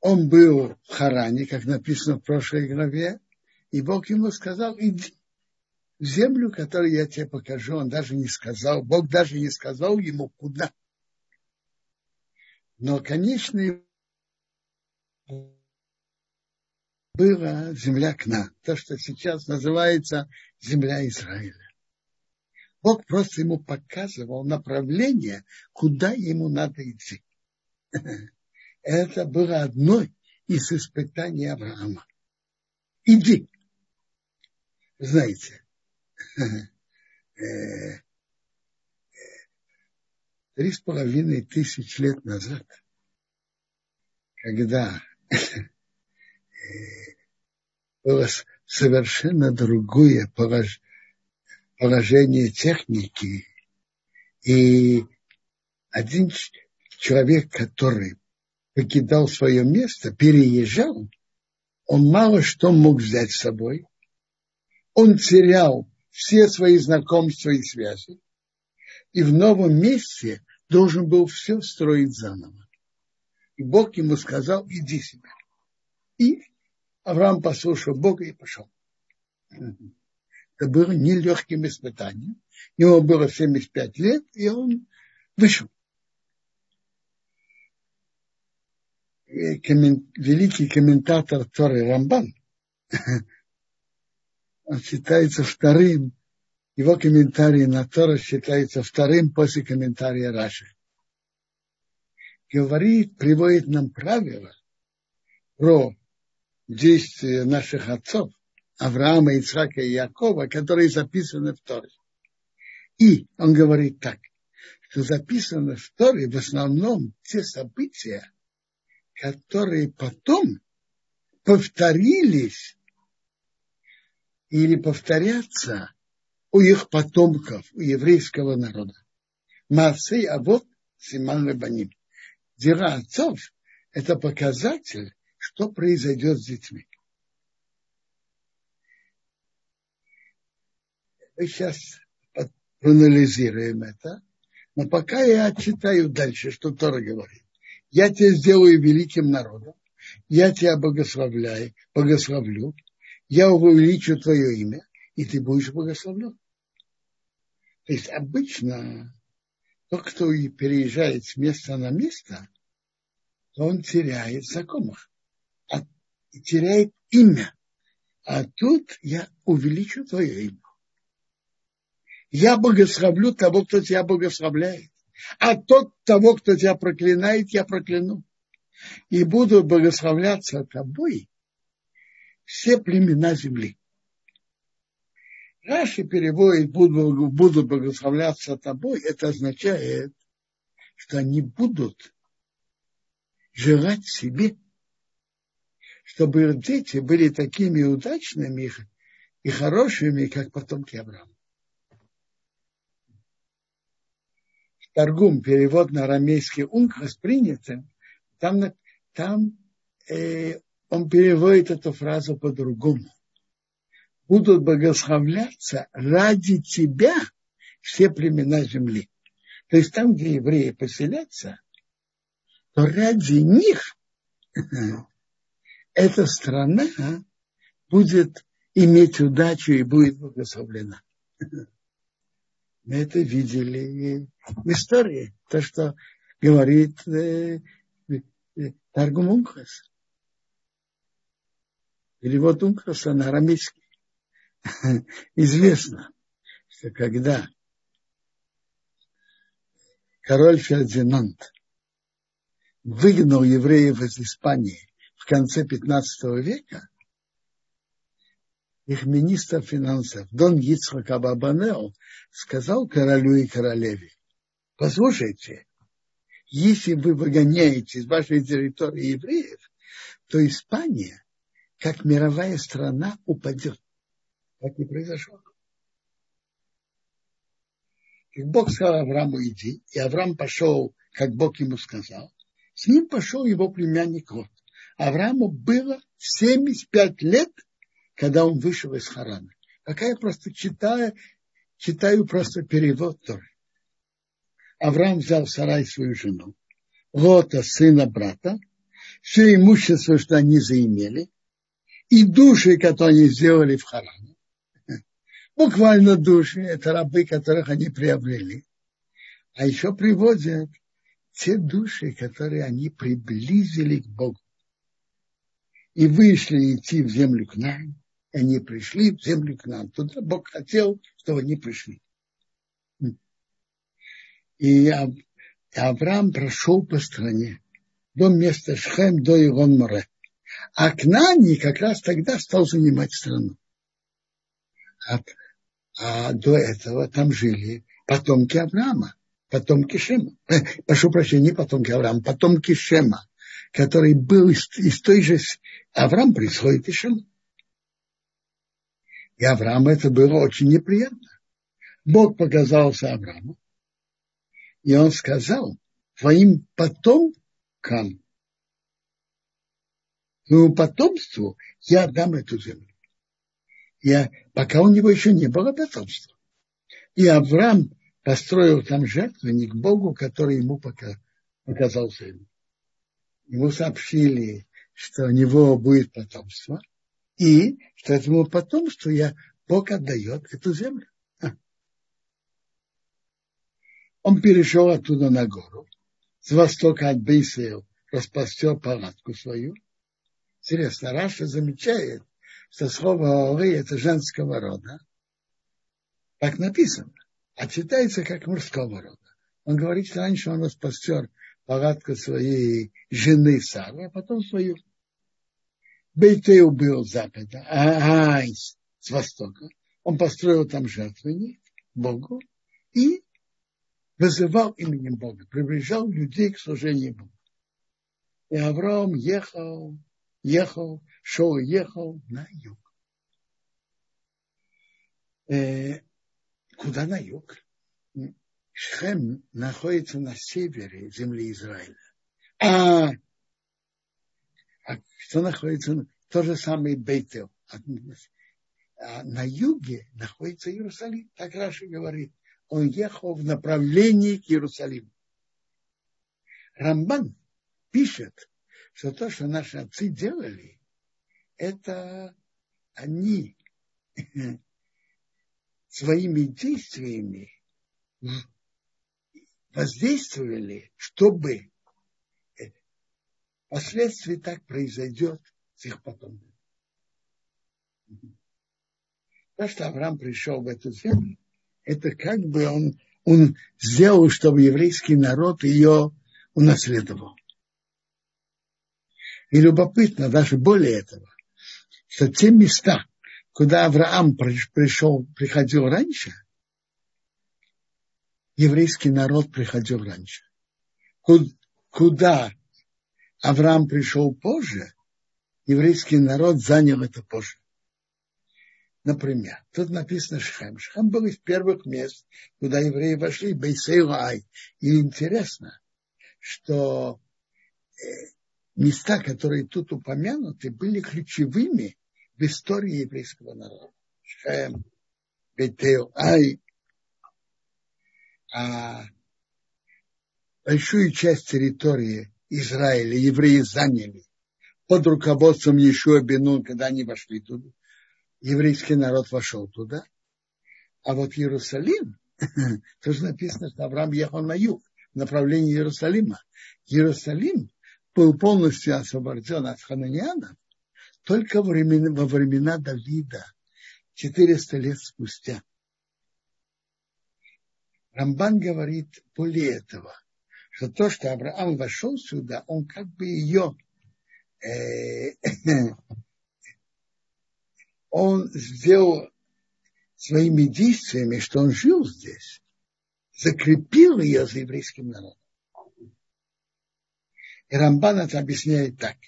он был в Харане, как написано в прошлой главе, и Бог ему сказал, иди в землю, которую я тебе покажу. Он даже не сказал, Бог даже не сказал ему, куда. Но, конечно, была земля Кна, то, что сейчас называется земля Израиля. Бог просто ему показывал направление, куда ему надо идти. Это было одно из испытаний Авраама. Иди. Знаете, э, три с половиной тысяч лет назад, когда было совершенно другое положение техники, и один человек, который покидал свое место, переезжал, он мало что мог взять с собой. Он терял все свои знакомства и связи. И в новом месте должен был все строить заново. И Бог ему сказал, иди себе. И Авраам послушал Бога и пошел. Это было нелегким испытанием. Ему было 75 лет, и он вышел. Коммен... великий комментатор Торы Рамбан, он считается вторым, его комментарий на Тору считается вторым после комментария Раши. Говорит, приводит нам правила про действия наших отцов, Авраама, Ицхака и Якова, которые записаны в Торе. И он говорит так, что записано в Торе в основном те события, которые потом повторились или повторятся у их потомков, у еврейского народа. Массы, а вот Симан Рабаним. Дела отцов – это показатель что произойдет с детьми. Мы сейчас проанализируем это, но пока я читаю дальше, что Тора говорит. Я тебя сделаю великим народом, я тебя благословляю, благословлю, я увеличу твое имя, и ты будешь благословлен. То есть обычно тот, кто переезжает с места на место, он теряет знакомых теряет имя. А тут я увеличу твое имя. Я благословлю того, кто тебя благословляет. А тот того, кто тебя проклинает, я прокляну. И буду благословляться тобой все племена земли. Раши переводит буду, буду благословляться тобой, это означает, что они будут желать себе чтобы их дети были такими удачными и хорошими, как потомки Авраама. Торгум, перевод на арамейский ункас принятым, там, там э, он переводит эту фразу по-другому. Будут благословляться ради тебя все племена земли. То есть там, где евреи поселятся, то ради них эта страна будет иметь удачу и будет благословлена. Мы это видели в истории, то, что говорит э, э, Таргум Унхас. Перевод Унхаса на арамейский. Известно, что когда король Фердинанд выгнал евреев из Испании в конце 15 века их министр финансов Дон Ицхак Абабанео сказал королю и королеве, послушайте, если вы выгоняете из вашей территории евреев, то Испания, как мировая страна, упадет. Так и произошло. И Бог сказал Аврааму, иди. И Авраам пошел, как Бог ему сказал. С ним пошел его племянник Лот. Аврааму было 75 лет, когда он вышел из Харана. Пока я просто читаю, читаю просто перевод Торы. Авраам взял Сарай свою жену, Лота, сына брата, все имущество, что они заимели, и души, которые они сделали в Харане. Буквально души, это рабы, которых они приобрели. А еще приводят те души, которые они приблизили к Богу. И вышли идти в землю к нам, и они пришли в землю к нам. Туда Бог хотел, чтобы они пришли. И Авраам прошел по стране до места Шхем, до Игон Море. А Кнани как раз тогда стал занимать страну. А, а до этого там жили потомки Авраама, потомки Шема. Э, прошу прощения, не потомки Авраама, потомки Шема, который был из, из той же... Авраам происходит из Шема. И Аврааму это было очень неприятно. Бог показался Аврааму, и он сказал, твоим потомкам своему потомству я отдам эту землю. Я, пока у него еще не было потомства. И Авраам построил там жертвенник Богу, который ему пока показался ему. Ему сообщили, что у него будет потомство, и что этому потомству я, Бог отдает эту землю. Он перешел оттуда на гору, с востока от Бейсейл распостер палатку свою – Интересно, Раша замечает, что слово «оры» – это женского рода. Так написано. А читается как мужского рода. Он говорит, что раньше он распостер палатку своей жены Сары, а потом свою. Бейтеу был с запада, а Айс с востока. Он построил там жертвенник Богу и вызывал именем Бога, приближал людей к служению Богу. И Авраам ехал ехал, шел и ехал на юг. Э, куда на юг? Шхем находится на севере земли Израиля. А, что находится? То же самое Бейтел. А на юге находится Иерусалим. Так Раши говорит. Он ехал в направлении к Иерусалиму. Рамбан пишет, что то, что наши отцы делали, это они своими действиями воздействовали, чтобы впоследствии так произойдет с их потомками. То, что Авраам пришел в эту землю, это как бы он, он сделал, чтобы еврейский народ ее унаследовал. И любопытно, даже более этого, что те места, куда Авраам пришел, приходил раньше, еврейский народ приходил раньше. Куда Авраам пришел позже, еврейский народ занял это позже. Например, тут написано Шхем. Шхем был из первых мест, куда евреи вошли, Бейсейлай. И интересно, что э, места, которые тут упомянуты, были ключевыми в истории еврейского народа. Шхем, Бетел, Ай. А большую часть территории Израиля евреи заняли под руководством Ешуа Бену, когда они вошли туда. Еврейский народ вошел туда. А вот Иерусалим, тоже написано, что Авраам ехал на юг, в направлении Иерусалима. Иерусалим был полностью освобожден от хананеянов только во времена, во времена Давида, 400 лет спустя. Рамбан говорит более этого, что то, что Авраам вошел сюда, он как бы ее э, он сделал своими действиями, что он жил здесь, закрепил ее за еврейским народом. И Рамбан это объясняет так,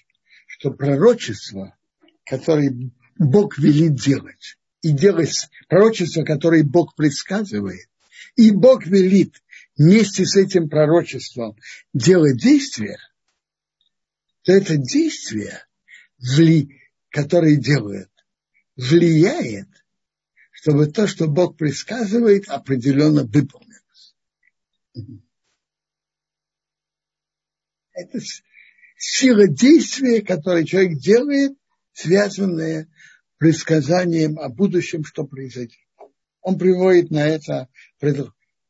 что пророчество, которое Бог велит делать, и делать пророчество, которое Бог предсказывает, и Бог велит вместе с этим пророчеством делать действия, то это действие, которое делает, влияет, чтобы то, что Бог предсказывает, определенно выполнилось. Это сила действия, которое человек делает, связанная предсказанием о будущем, что произойдет. Он приводит на это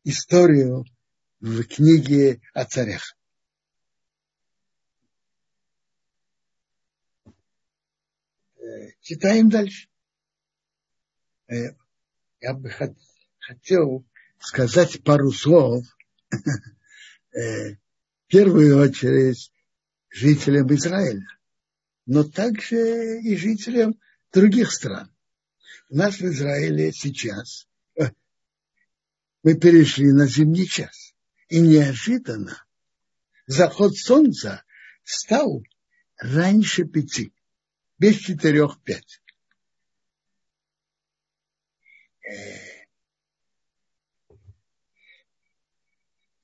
историю в книге о царях. Э, читаем дальше. Э, я бы хотел сказать пару слов э, в первую очередь жителям Израиля, но также и жителям других стран. У нас в Израиле сейчас мы перешли на зимний час. И неожиданно заход солнца стал раньше пяти, без четырех пять. Э,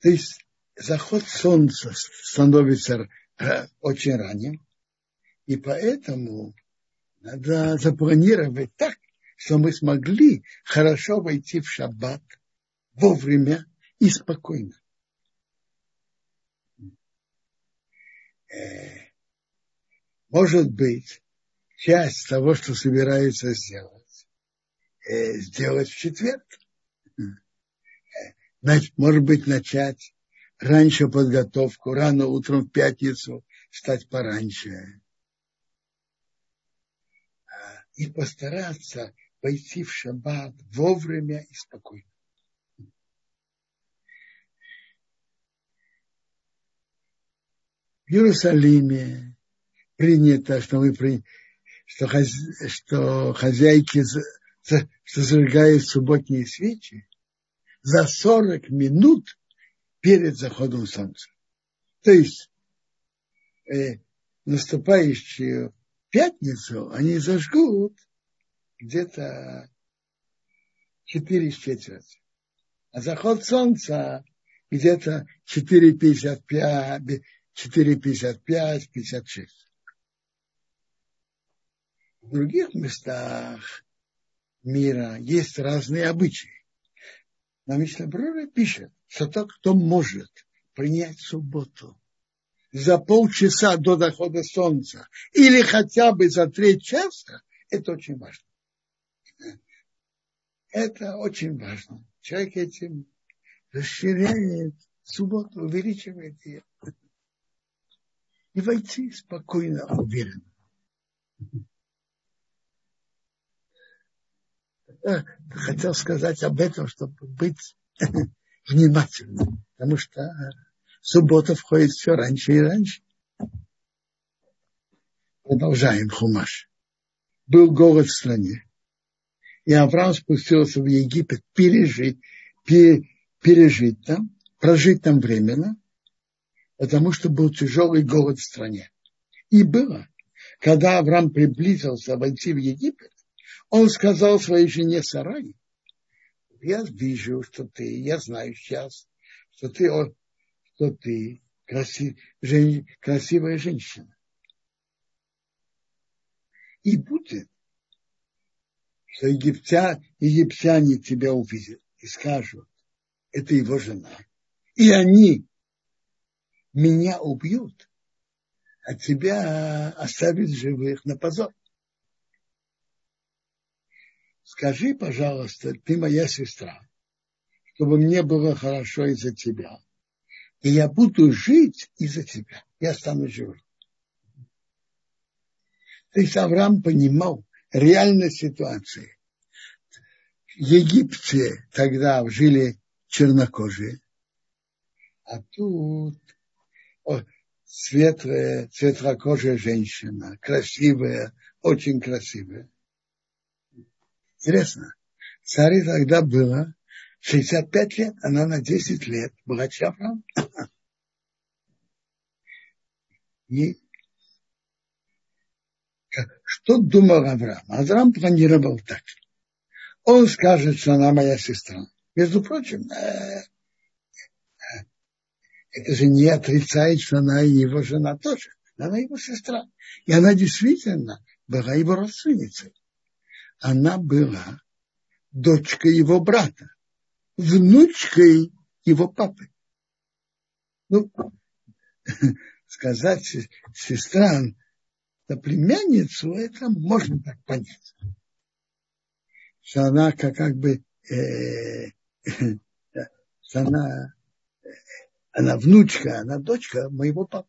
то есть заход солнца становится э, очень ранним, и поэтому надо запланировать так, что мы смогли хорошо войти в шаббат вовремя и спокойно. Э, может быть, часть того, что собирается сделать, э, сделать в четверг. Э, может быть, начать раньше подготовку, рано утром в пятницу, встать пораньше и постараться войти в шаббат вовремя и спокойно. В Иерусалиме принято, что мы при, что, хаз, что хозяйки что зажигают субботние свечи за 40 минут перед заходом солнца. То есть э, наступающую пятницу они зажгут где-то 4 с четверти. А заход солнца где-то 4,55, 4,55, 56. В других местах мира есть разные обычаи. Но Мишлабрура пишет, что тот, кто может принять субботу за полчаса до дохода солнца или хотя бы за треть часа, это очень важно. Это очень важно. Человек этим расширяет субботу, увеличивает ее. И войти спокойно, уверенно. Хотел сказать об этом, чтобы быть внимательным, потому что суббота входит все раньше и раньше. Продолжаем Хумаш. Был голод в стране. И Авраам спустился в Египет пережить, пережить там, прожить там временно, потому что был тяжелый голод в стране. И было, когда Авраам приблизился войти в Египет, он сказал своей жене Сарай, я вижу, что ты, я знаю сейчас, что ты что ты красив, жен, красивая женщина. И будет, что египтя, египтяне тебя увидят и скажут, это его жена. И они меня убьют, а тебя оставят живых на позор. Скажи, пожалуйста, ты моя сестра, чтобы мне было хорошо из-за тебя и я буду жить из-за тебя. Я стану живым. То есть Авраам понимал реальность ситуации. В Египте тогда жили чернокожие, а тут светлая, светлокожая женщина, красивая, очень красивая. Интересно, царе тогда было 65 лет, она на 10 лет младше Авраама. И что думал Авраам? Авраам планировал так. Он скажет, что она моя сестра. Между прочим, э, это же не отрицает, что она его жена тоже. Она его сестра. И она действительно была его родственницей. Она была дочкой его брата внучкой его папы. Ну, сказать сестра на племянницу, это можно так понять. Что она как, как бы, э, что она, она внучка, она дочка моего папы.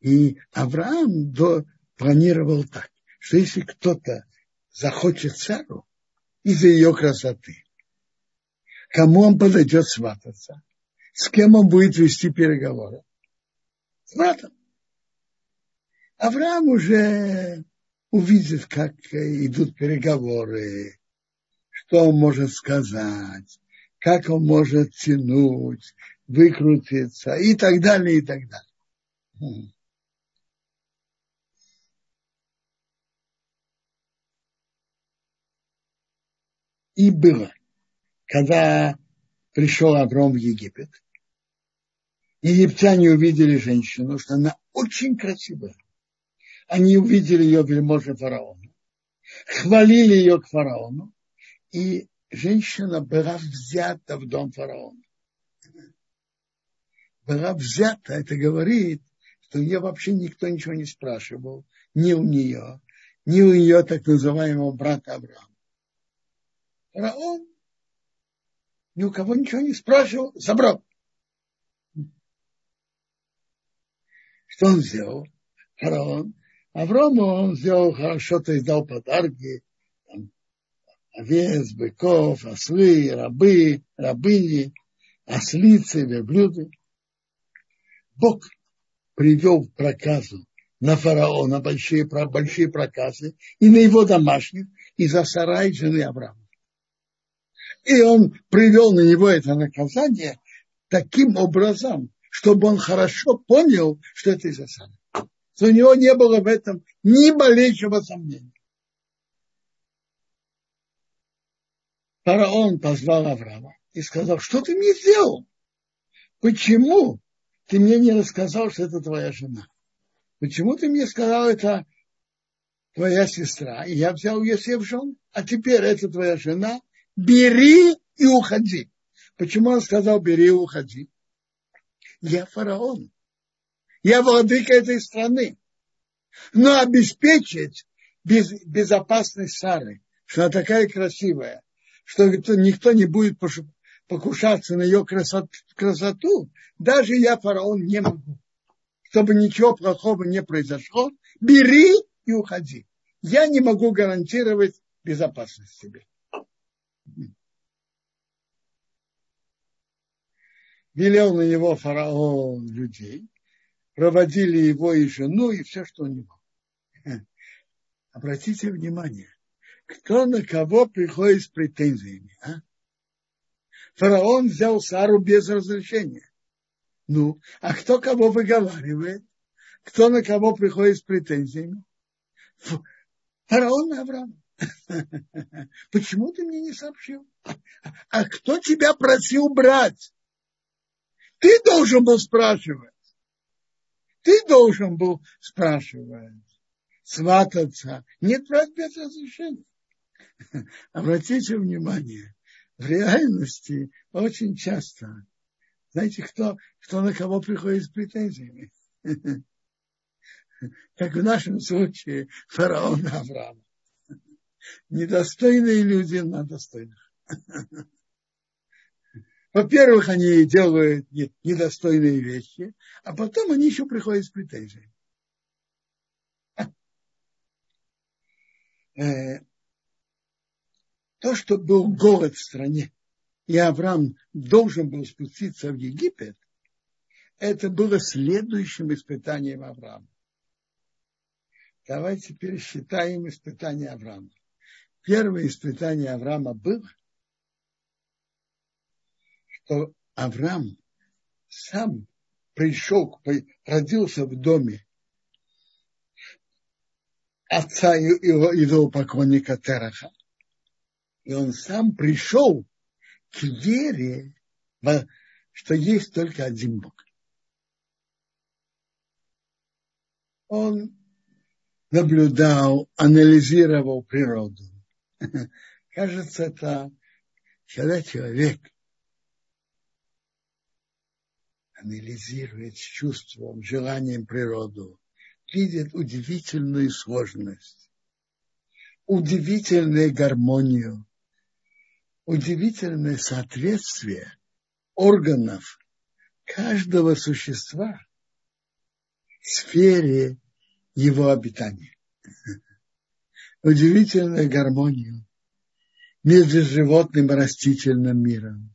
И Авраам до, планировал так, что если кто-то захочет Сару из-за ее красоты, кому он подойдет свататься, с кем он будет вести переговоры? С братом. Авраам уже увидит, как идут переговоры, что он может сказать, как он может тянуть, выкрутиться и так далее, и так далее. И было, когда пришел Авром в Египет, египтяне увидели женщину, что она очень красивая. Они увидели ее вельможи фараона, хвалили ее к фараону, и женщина была взята в дом фараона. Была взята, это говорит, что ее вообще никто ничего не спрашивал, ни у нее, ни у ее так называемого брата Авраама. Фараон ни у кого ничего не спрашивал, забрал. Что он сделал? Фараон. Аврому он сделал хорошо, то есть дал подарки, овец, быков, ослы, рабы, рабыни, ослицы, верблюды. Бог привел проказу на фараона большие, большие проказы и на его домашних, и за сарай жены Авраама. И он привел на него это наказание таким образом, чтобы он хорошо понял, что это из-за. Что у него не было в этом ни малейшего сомнения. Фараон позвал Авраама и сказал, что ты мне сделал? Почему ты мне не рассказал, что это твоя жена? Почему ты мне сказал, это твоя сестра? И я взял ее себе в жен, а теперь это твоя жена, бери и уходи. Почему он сказал, бери и уходи? Я фараон. Я владыка этой страны. Но обеспечить без, безопасность Сары, что она такая красивая, что никто не будет покушаться на ее красоту, даже я, фараон, не могу. Чтобы ничего плохого не произошло, бери и уходи. Я не могу гарантировать безопасность себе. Велел на него фараон людей, проводили его и жену, и все, что у него. Обратите внимание, кто на кого приходит с претензиями. А? Фараон взял Сару без разрешения. Ну, а кто кого выговаривает? Кто на кого приходит с претензиями? Фараон на Авраама. Почему ты мне не сообщил? А кто тебя просил брать? Ты должен был спрашивать. Ты должен был спрашивать, свататься, не брать без разрешения. Обратите внимание, в реальности очень часто, знаете, кто, кто на кого приходит с претензиями? Как в нашем случае фараон Авраам недостойные люди на достойных. Во-первых, они делают недостойные вещи, а потом они еще приходят с претензиями. То, что был голод в стране, и Авраам должен был спуститься в Египет, это было следующим испытанием Авраама. Давайте пересчитаем испытания Авраама первое испытание Авраама было, что Авраам сам пришел, родился в доме отца его идолопоклонника Тераха. И он сам пришел к вере, что есть только один Бог. Он наблюдал, анализировал природу, Кажется, это когда человек. Анализирует с чувством, желанием природу, видит удивительную сложность, удивительную гармонию, удивительное соответствие органов каждого существа в сфере его обитания. Удивительную гармонию между животным и растительным миром.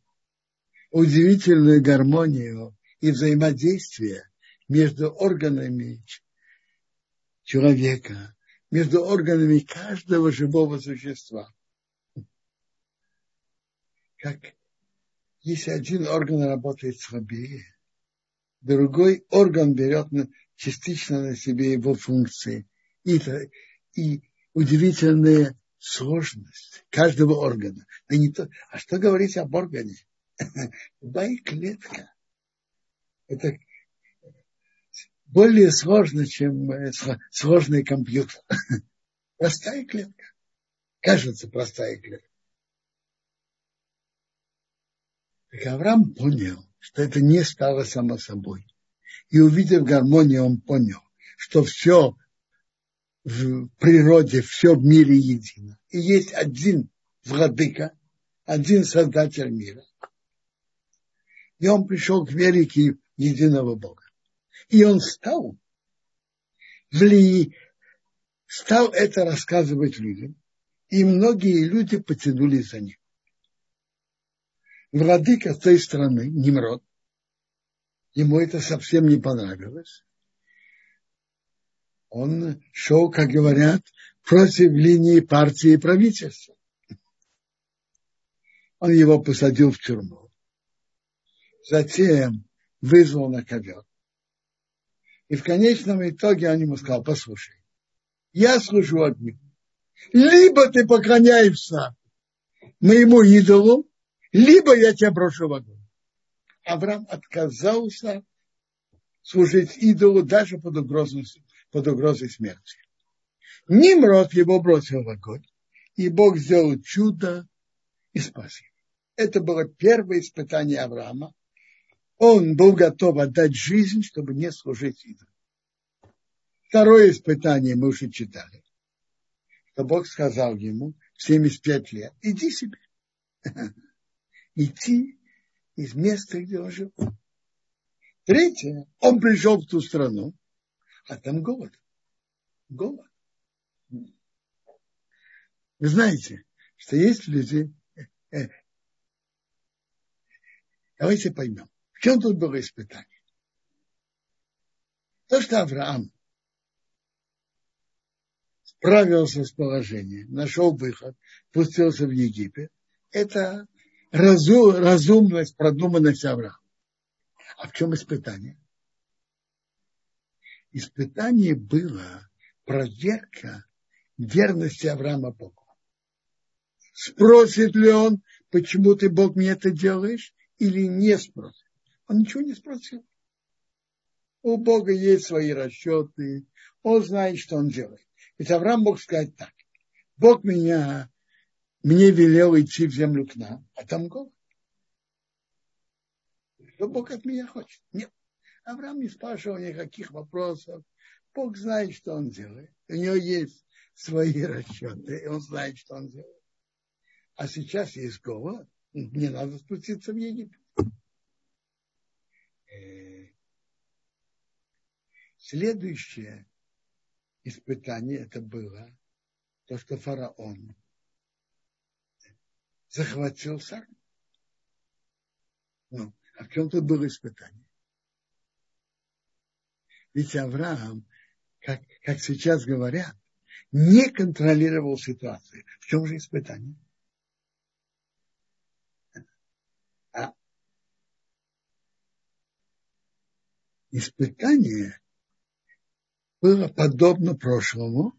Удивительную гармонию и взаимодействие между органами человека, между органами каждого живого существа. Как если один орган работает слабее, другой орган берет частично на себе его функции. И, и удивительная сложность каждого органа. Да не то, а что говорить об органе? Любая клетка. Это более сложно, чем э, сложный компьютер. Простая клетка. Кажется, простая клетка. Так Авраам понял, что это не стало само собой. И увидев гармонию, он понял, что все в природе, все в мире едино. И есть один владыка, один создатель мира. И он пришел к вере единого Бога. И он стал, вли... стал это рассказывать людям. И многие люди потянулись за ним. Владыка той страны, Немрод, ему это совсем не понравилось. Он шел, как говорят, против линии партии и правительства. Он его посадил в тюрьму. Затем вызвал на ковер. И в конечном итоге он ему сказал, послушай, я служу одним. Либо ты поклоняешься моему идолу, либо я тебя брошу в огонь. Авраам отказался служить идолу даже под угрозой, под угрозой смерти. Нимрод его бросил в огонь, и Бог сделал чудо и спас его. Это было первое испытание Авраама. Он был готов отдать жизнь, чтобы не служить идолу. Второе испытание мы уже читали. Что Бог сказал ему в 75 лет, иди себе. Идти из места, где он жил. Третье, он пришел в ту страну, а там голод. Голод. Вы знаете, что есть люди... Э, э, давайте поймем, в чем тут было испытание. То, что Авраам справился с положением, нашел выход, пустился в Египет, это разум, разумность, продуманность Авраама. А в чем испытание? Испытание было проверка верности Авраама Богу. Спросит ли он, почему ты, Бог, мне это делаешь, или не спросит? Он ничего не спросил. У Бога есть свои расчеты, он знает, что он делает. Ведь Авраам мог сказать так. Бог меня мне велел идти в землю к нам, а там голод. Что Бог от меня хочет? Нет. Авраам не спрашивал никаких вопросов. Бог знает, что он делает. У него есть свои расчеты, и он знает, что он делает. А сейчас есть голод, мне надо спуститься в Египет. Э, следующее испытание это было то, что фараон захватил Сару. Ну, а в чем тут было испытание? Ведь Авраам, как, как сейчас говорят, не контролировал ситуацию. В чем же испытание? А испытание было подобно прошлому,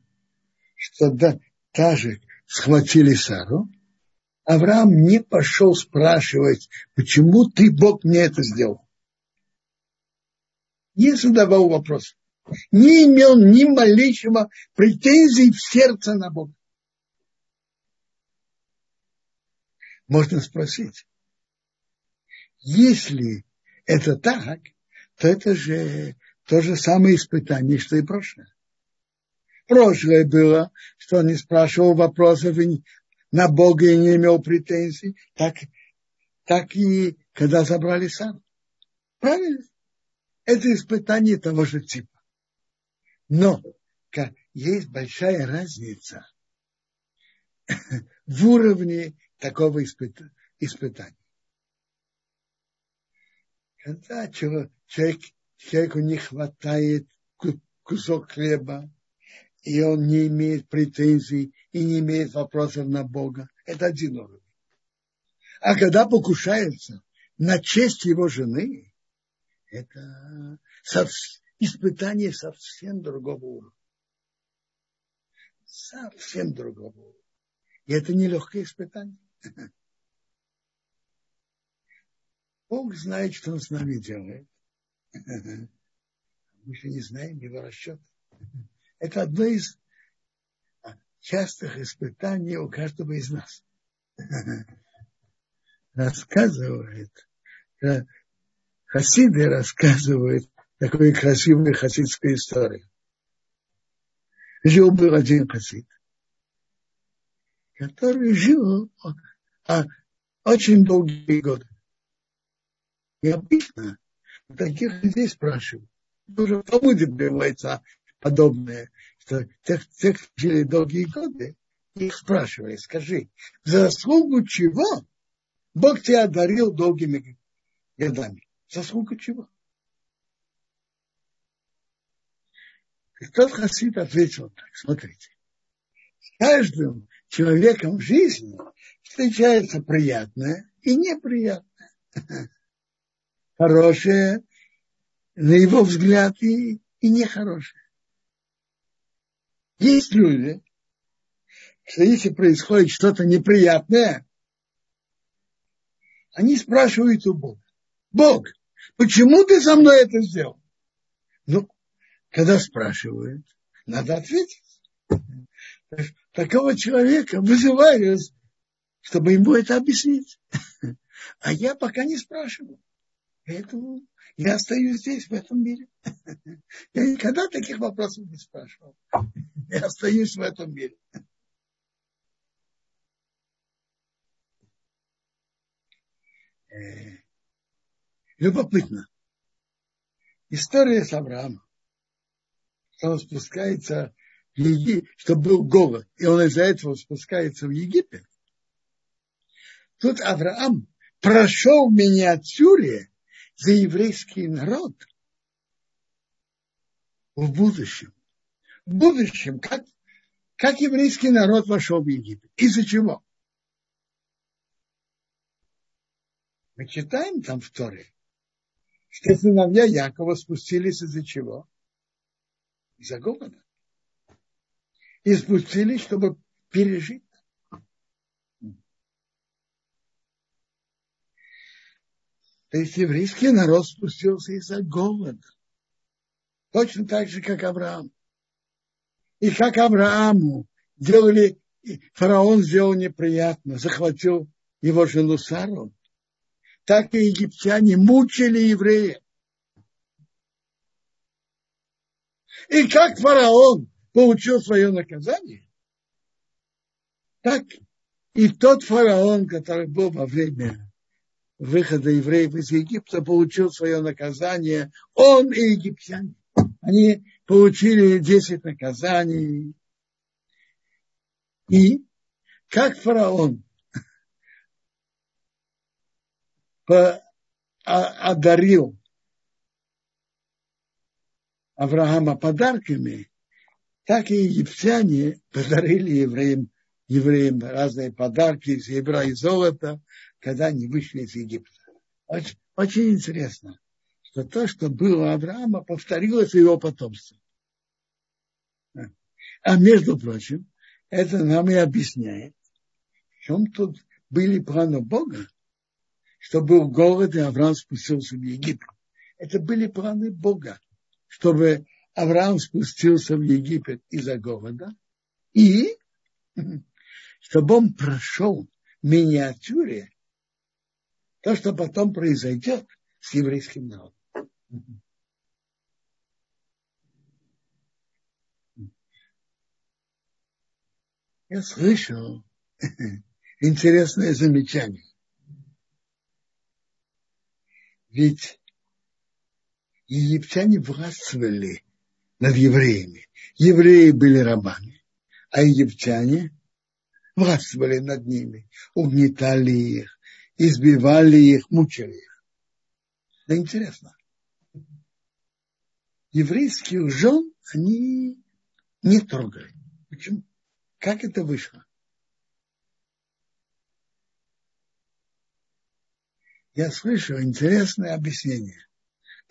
что да, та же схватили Сару, Авраам не пошел спрашивать, почему ты, Бог, мне это сделал. Не задавал вопрос. Не имел ни малейшего претензий в сердце на Бога. Можно спросить, если это так, то это же то же самое испытание, что и прошлое. Прошлое было, что он не спрашивал вопросов и на Бога и не имел претензий, так, так и когда забрали сам. Правильно? Это испытание того же типа. Но есть большая разница в уровне такого испытания. Когда человек, человеку не хватает кусок хлеба, и он не имеет претензий и не имеет вопросов на Бога, это один уровень. А когда покушается на честь его жены, это испытание совсем другого уровня. Совсем другого уровня. И это нелегкое испытание. Бог знает, что он с нами делает. Мы же не знаем его расчет. Это одно из частых испытаний у каждого из нас. Рассказывает, э, хасиды рассказывают такую красивую хасидскую историю. Жил был один хасид, который жил а, очень долгие годы. И обычно таких людей спрашивают. Уже в Талмуде приводится подобное, тех, тех, кто жили долгие годы, их спрашивали, скажи, за заслугу чего Бог тебя одарил долгими годами? Заслугу чего? И тот хасид ответил так, смотрите, с каждым человеком в жизни встречается приятное и неприятное. Хорошее, на его взгляд, и, и нехорошее. Есть люди, что если происходит что-то неприятное, они спрашивают у Бога, Бог, почему ты со мной это сделал? Ну, когда спрашивают, надо ответить. Такого человека вызывают, чтобы ему это объяснить. А я пока не спрашиваю. Поэтому я остаюсь здесь, в этом мире. Я никогда таких вопросов не спрашивал. Я остаюсь в этом мире. Э, любопытно. История с Авраамом. Он спускается в Египет, что был голод, и он из-за этого спускается в Египет. Тут Авраам прошел в миниатюре за еврейский народ в будущем. В будущем, как, как еврейский народ вошел в Египет. Из-за чего? Мы читаем там в Торе, что сыновья Якова спустились из-за чего? Из-за голода. И спустились, чтобы пережить. То есть еврейский народ спустился из-за голода. Точно так же, как Авраам. И как Аврааму делали, фараон сделал неприятно, захватил его жену Сару, так и египтяне мучили евреев. И как фараон получил свое наказание, так и тот фараон, который был во время выхода евреев из Египта получил свое наказание, он и египтяне. Они получили 10 наказаний. И как фараон одарил Авраама подарками, так и египтяне подарили евреям, евреям разные подарки из серебра и золота, когда они вышли из Египта. Очень, очень интересно, что то, что было Авраама, повторилось в его потомстве. А между прочим, это нам и объясняет, в чем тут были планы Бога, что был голод, и Авраам спустился в Египет. Это были планы Бога, чтобы Авраам спустился в Египет из-за голода, и чтобы он прошел миниатюре то, что потом произойдет с еврейским народом. Мгм. М. Я слышал интересное замечание. Ведь египтяне властвовали над евреями. Евреи были рабами, а египтяне властвовали над ними, угнетали их, избивали их, мучили их. Да интересно. Еврейских жен они не трогали. Почему? Как это вышло? Я слышу интересное объяснение,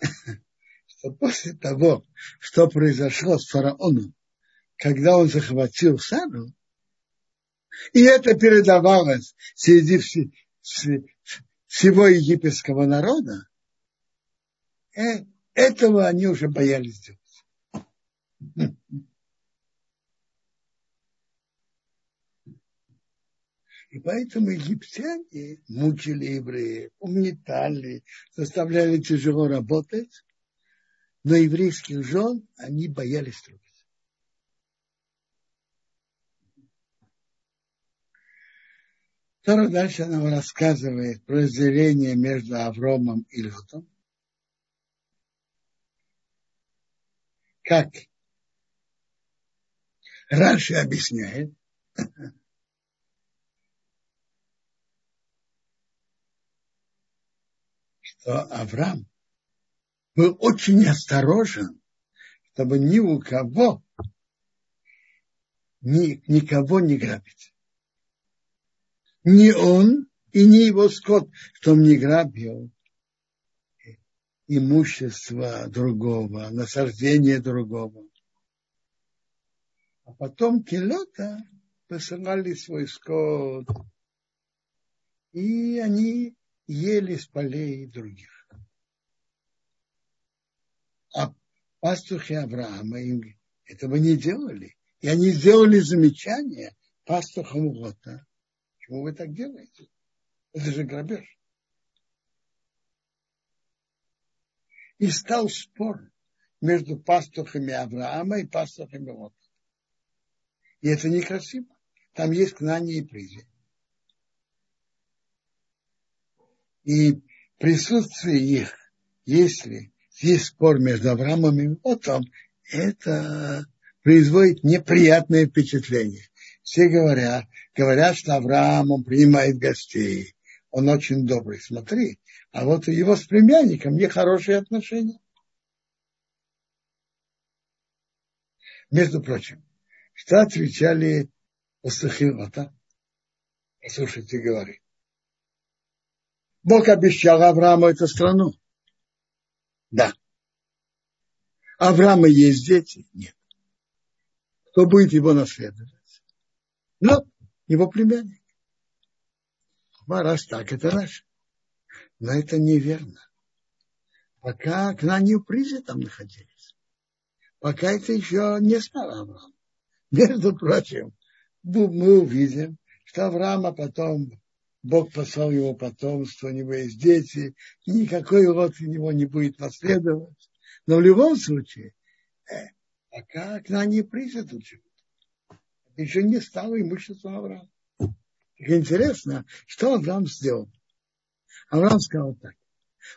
что после того, что произошло с фараоном, когда он захватил Саду, и это передавалось среди всего египетского народа, э, этого они уже боялись делать. И поэтому египтяне мучили евреев, угнетали, заставляли тяжело работать, но еврейских жен они боялись трогать. Тора дальше нам рассказывает про разделение между Авромом и Лотом. Как Раши объясняет, что Авраам был очень осторожен, чтобы ни у кого, ни, никого не грабить. Ни он и ни его скот, кто не грабил имущество другого, насаждение другого. А потом Келота посылали свой скот, и они ели с полей других. А пастухи Авраама им этого не делали. И они сделали замечание пастухам Лота. Почему вы так делаете? Это же грабеж. И стал спор между пастухами Авраама и пастухами Лота. И это некрасиво. Там есть знание и призы. И присутствие их, если есть спор между Авраамом и Лотом, это производит неприятное впечатление. Все говорят, говорят, что Авраам, он принимает гостей, он очень добрый, смотри. А вот у его с племянником нехорошие отношения. Между прочим, что отвечали пастухи Лота? Послушайте, говорит. Бог обещал Аврааму эту страну. Да. Авраама есть дети? Нет. Кто будет его наследовать? Ну, его племянник. А раз так, это наш. Но это неверно. Пока к нам не призе там находились. Пока это еще не стал Авраам. Между прочим, мы увидим, что Авраама потом Бог послал его потомство, у него есть дети, и никакой род у него не будет наследовать. Но в любом случае, э, пока к нам не тут живут. Еще не стало имуществом Авраама. Так интересно, что Авраам сделал? Авраам сказал так.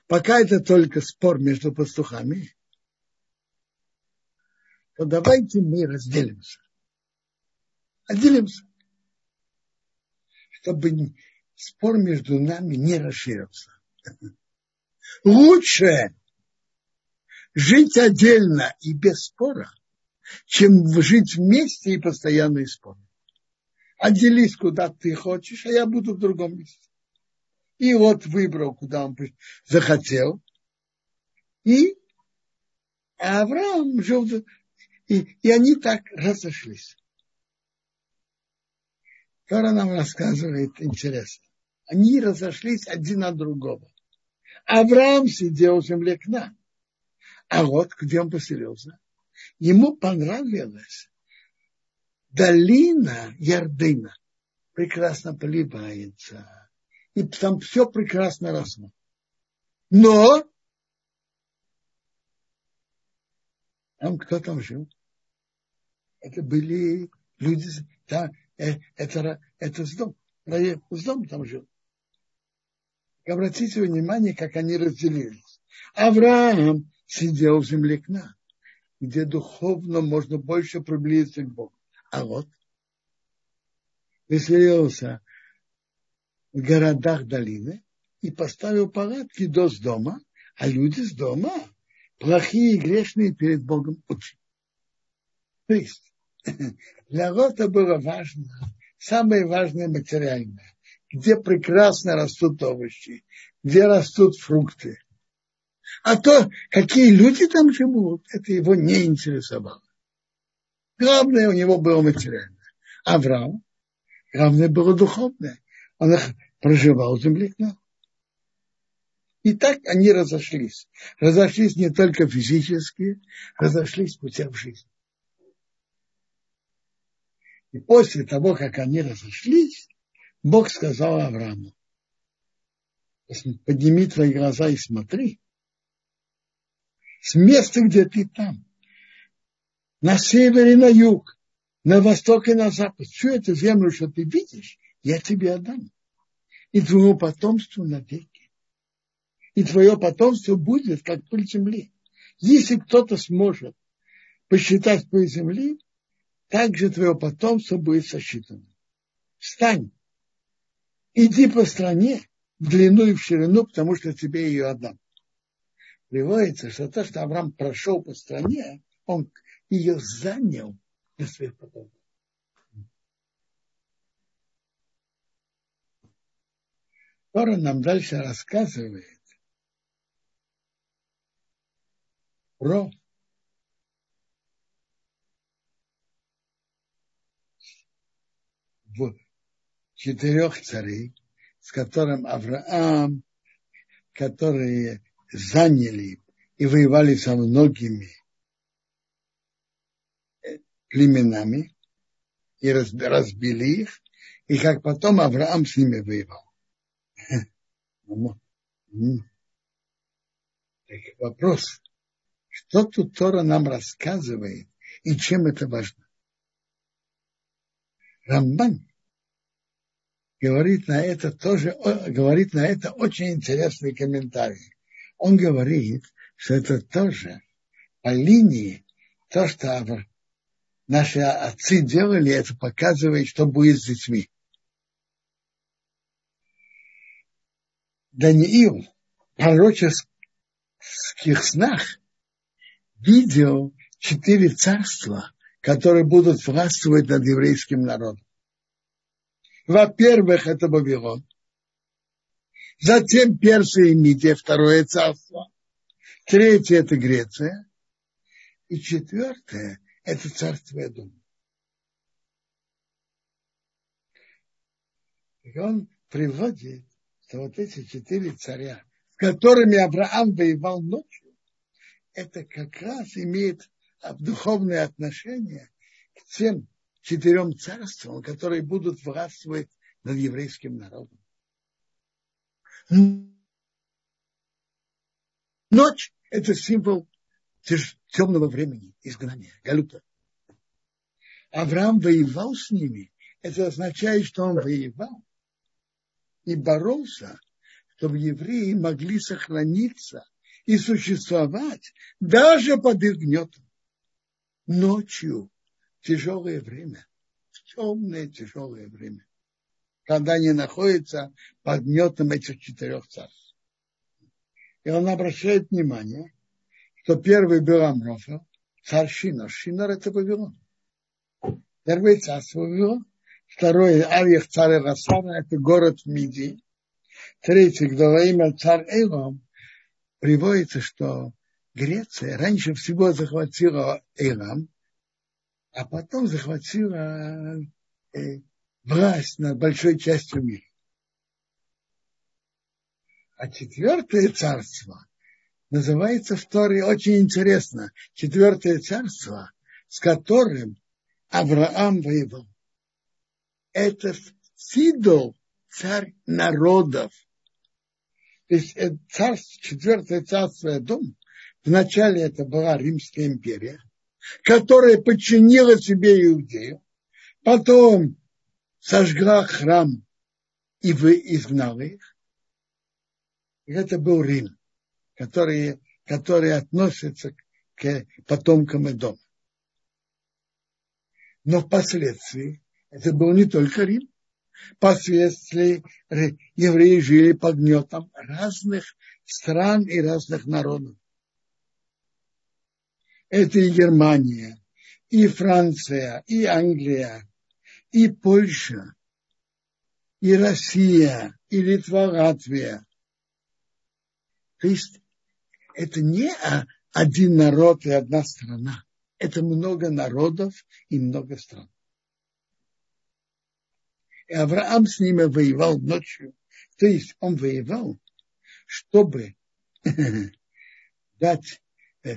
Пока это только спор между пастухами, то давайте мы разделимся. Отделимся. Чтобы спор между нами не расширился. Лучше жить отдельно и без спора, чем жить вместе и постоянный спор. Отделись, куда ты хочешь, а я буду в другом месте. И вот выбрал, куда он захотел. И Авраам жил, и, и они так разошлись. Тора нам рассказывает интересно они разошлись один от другого. Авраам сидел в земле к нам. А вот где он поселился. Ему понравилась долина Ярдына. Прекрасно поливается. И там все прекрасно росло. Но там кто там жил? Это были люди, да, э, это, это Сдом. Сдом там жил. Обратите внимание, как они разделились. Авраам сидел в земле Кна, где духовно можно больше приблизиться к Богу. А вот выселился в городах долины и поставил палатки до с дома, а люди с дома плохие и грешные перед Богом очень. То есть для Лота было важно, самое важное материальное, где прекрасно растут овощи, где растут фрукты. А то, какие люди там живут, это его не интересовало. Главное у него было материальное. Авраам, главное было духовное. Он их проживал в земле И так они разошлись. Разошлись не только физически, разошлись в путях жизни. И после того, как они разошлись, Бог сказал Аврааму, подними твои глаза и смотри, с места, где ты там, на север и на юг, на восток и на запад, всю эту землю, что ты видишь, я тебе отдам. И твоему потомству навеки. И твое потомство будет, как пыль земли. Если кто-то сможет посчитать пыль земли, также твое потомство будет сосчитано. Встань, иди по стране в длину и в ширину, потому что тебе ее отдам. Приводится, что то, что Авраам прошел по стране, он ее занял для своих потомков. Тора нам дальше рассказывает про четырех царей, с которым Авраам, которые заняли и воевали со многими племенами и разбили их, и как потом Авраам с ними воевал. Так вопрос, что тут Тора нам рассказывает и чем это важно? Рамбан говорит на это тоже, говорит на это очень интересный комментарий. Он говорит, что это тоже по линии то, что наши отцы делали, это показывает, что будет с детьми. Даниил в пророческих снах видел четыре царства, которые будут властвовать над еврейским народом. Во-первых, это Вавилон. Затем Персия и Мидия, второе царство. Третье – это Греция. И четвертое – это царство Эдом. И он приводит, что вот эти четыре царя, с которыми Авраам воевал ночью, это как раз имеет духовное отношение к тем четырем царствам, которые будут властвовать над еврейским народом. Ночь – это символ темного времени, изгнания, галюта. Авраам воевал с ними. Это означает, что он воевал и боролся, чтобы евреи могли сохраниться и существовать даже под их гнетом. Ночью тяжелое время, темное тяжелое время, когда они находятся под гнетом этих четырех царств. И он обращает внимание, что первый был Амрофа, царь Шинор. Шинор это Вавилон. Первый царство Вавилон. Второй Авиах царь Расана, это город в Мидии. Третий, имя царь Эйлом, приводится, что Греция раньше всего захватила Эйлам, а потом захватила э, власть над большой частью мира. А четвертое царство называется в Торе очень интересно. Четвертое царство, с которым Авраам воевал. Это Сидол, царь народов. То есть э, царство, четвертое царство Дом, вначале это была Римская империя, которая подчинила себе Иудею, потом сожгла храм и вы изгнала их. И это был Рим, который, который относится к потомкам Эдома. Но впоследствии это был не только Рим. Впоследствии евреи жили под гнетом разных стран и разных народов. Это и Германия, и Франция, и Англия, и Польша, и Россия, и Литва, Латвия. То есть это не один народ и одна страна. Это много народов и много стран. И Авраам с ними воевал ночью. То есть он воевал, чтобы дать, э,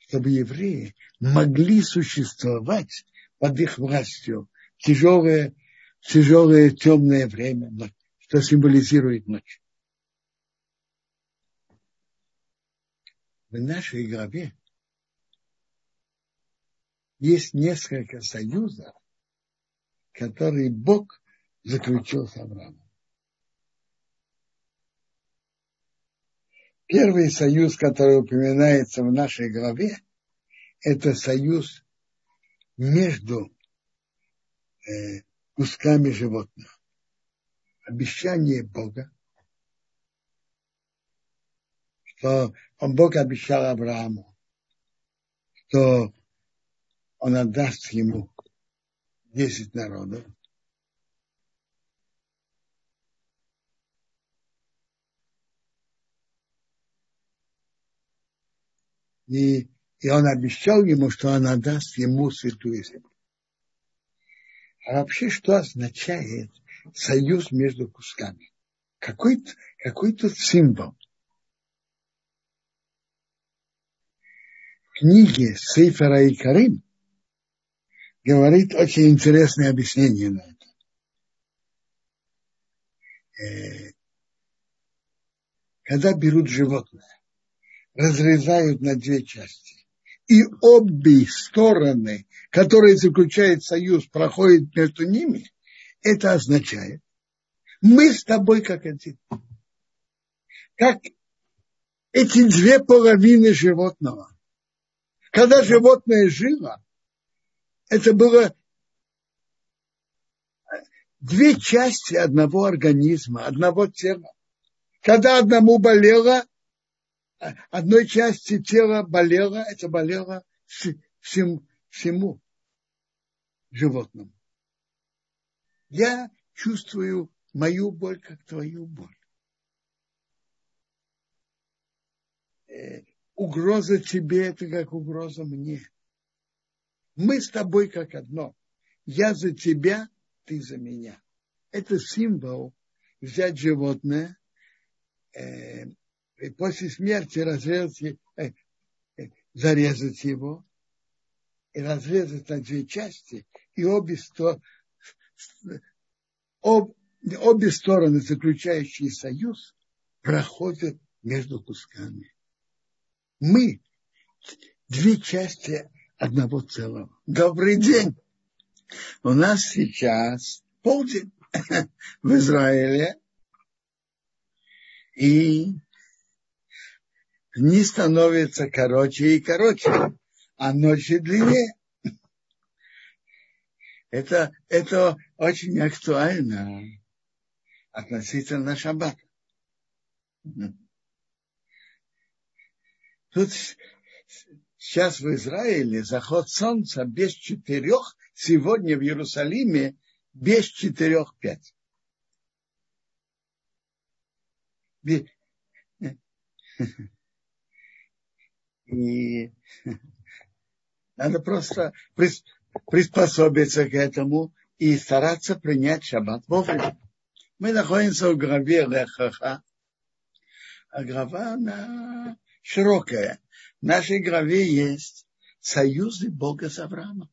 чтобы евреи могли существовать под их властью тяжелое, тяжелое темное время, что символизирует ночь. В нашей главе есть несколько союзов, которые Бог заключил с Авраамом. Первый союз, который упоминается в нашей главе, это союз между э, кусками животных. Обещание Бога, что он Бог обещал Аврааму, что он отдаст ему 10 народов. И, и он обещал ему, что он отдаст ему святую землю. А вообще, что означает союз между кусками? Какой, какой тут символ? В книге Сейфера и Карим говорит очень интересное объяснение на это. Э, когда берут животное, разрезают на две части, и обе стороны, которые заключает союз, проходят между ними, это означает, мы с тобой как один. Как эти две половины животного. Когда животное жило, это было две части одного организма, одного тела. Когда одному болело, одной части тела болело, это болело всем, всему животному. Я чувствую мою боль, как твою боль. Э, угроза тебе – это как угроза мне. Мы с тобой как одно. Я за тебя, ты за меня. Это символ взять животное, э, и после смерти разрезать, э, э, зарезать его и разрезать на две части, и обе, сто, об, обе стороны, заключающие союз, проходят между кусками. Мы две части одного целого. Добрый день! У нас сейчас полдень в Израиле. И дни становятся короче и короче, а ночи длиннее. Это, это очень актуально относительно шаббата. Тут сейчас в Израиле заход солнца без четырех, сегодня в Иерусалиме без четырех пять. И надо просто приспособиться к этому и стараться принять шаббат вовремя. Мы находимся в главе Лехаха, а глава она широкая. В нашей главе есть союзы Бога с Авраамом.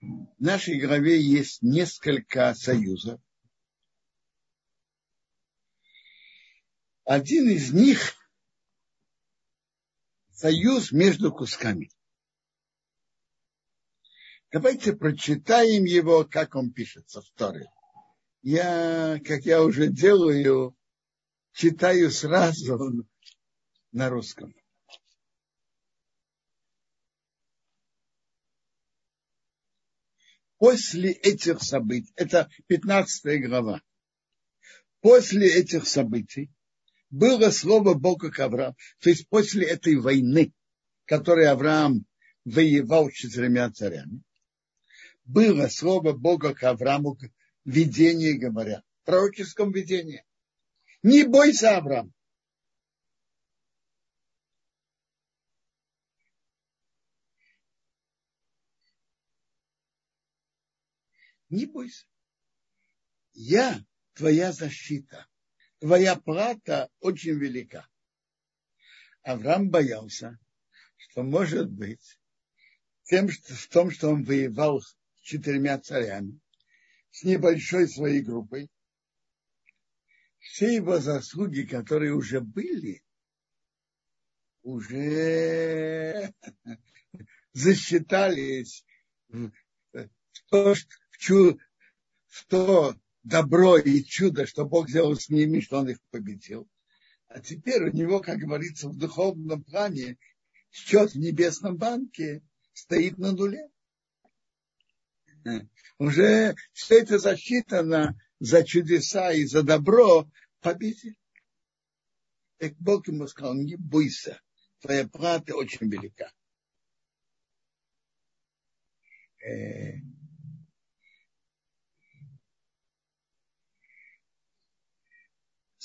В нашей главе есть несколько союзов. Один из них – союз между кусками. Давайте прочитаем его, как он пишется в Торе. Я, как я уже делаю, читаю сразу на русском. После этих событий, это 15 глава, после этих событий было слово Бога к Аврааму, то есть после этой войны, которой Авраам воевал с четырьмя царями, было слово Бога к Аврааму видение, говоря, в пророческом видении. Не бойся, Авраам. Не бойся. Я твоя защита. Твоя плата очень велика. Авраам боялся, что может быть тем, что, в том, что он воевал с четырьмя царями, с небольшой своей группой, все его заслуги, которые уже были, уже засчитались в то, в, чу, в то добро и чудо, что Бог сделал с ними, что Он их победил. А теперь у него, как говорится, в духовном плане счет в небесном банке стоит на нуле. Уже все это засчитано за чудеса и за добро победили. Так Бог ему сказал, не бойся, твоя плата очень велика.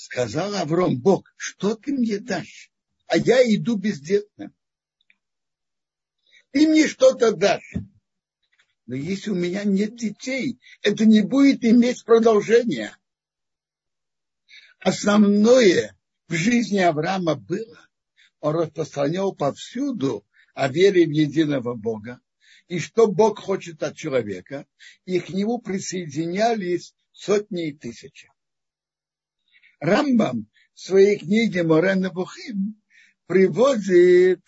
Сказал Авром, Бог, что ты мне дашь? А я иду бездетным. Ты мне что-то дашь. Но если у меня нет детей, это не будет иметь продолжения. Основное в жизни Авраама было, он распространял повсюду о вере в единого Бога, и что Бог хочет от человека, и к нему присоединялись сотни и тысячи. Рамбам в своей книге Морена Бухим приводит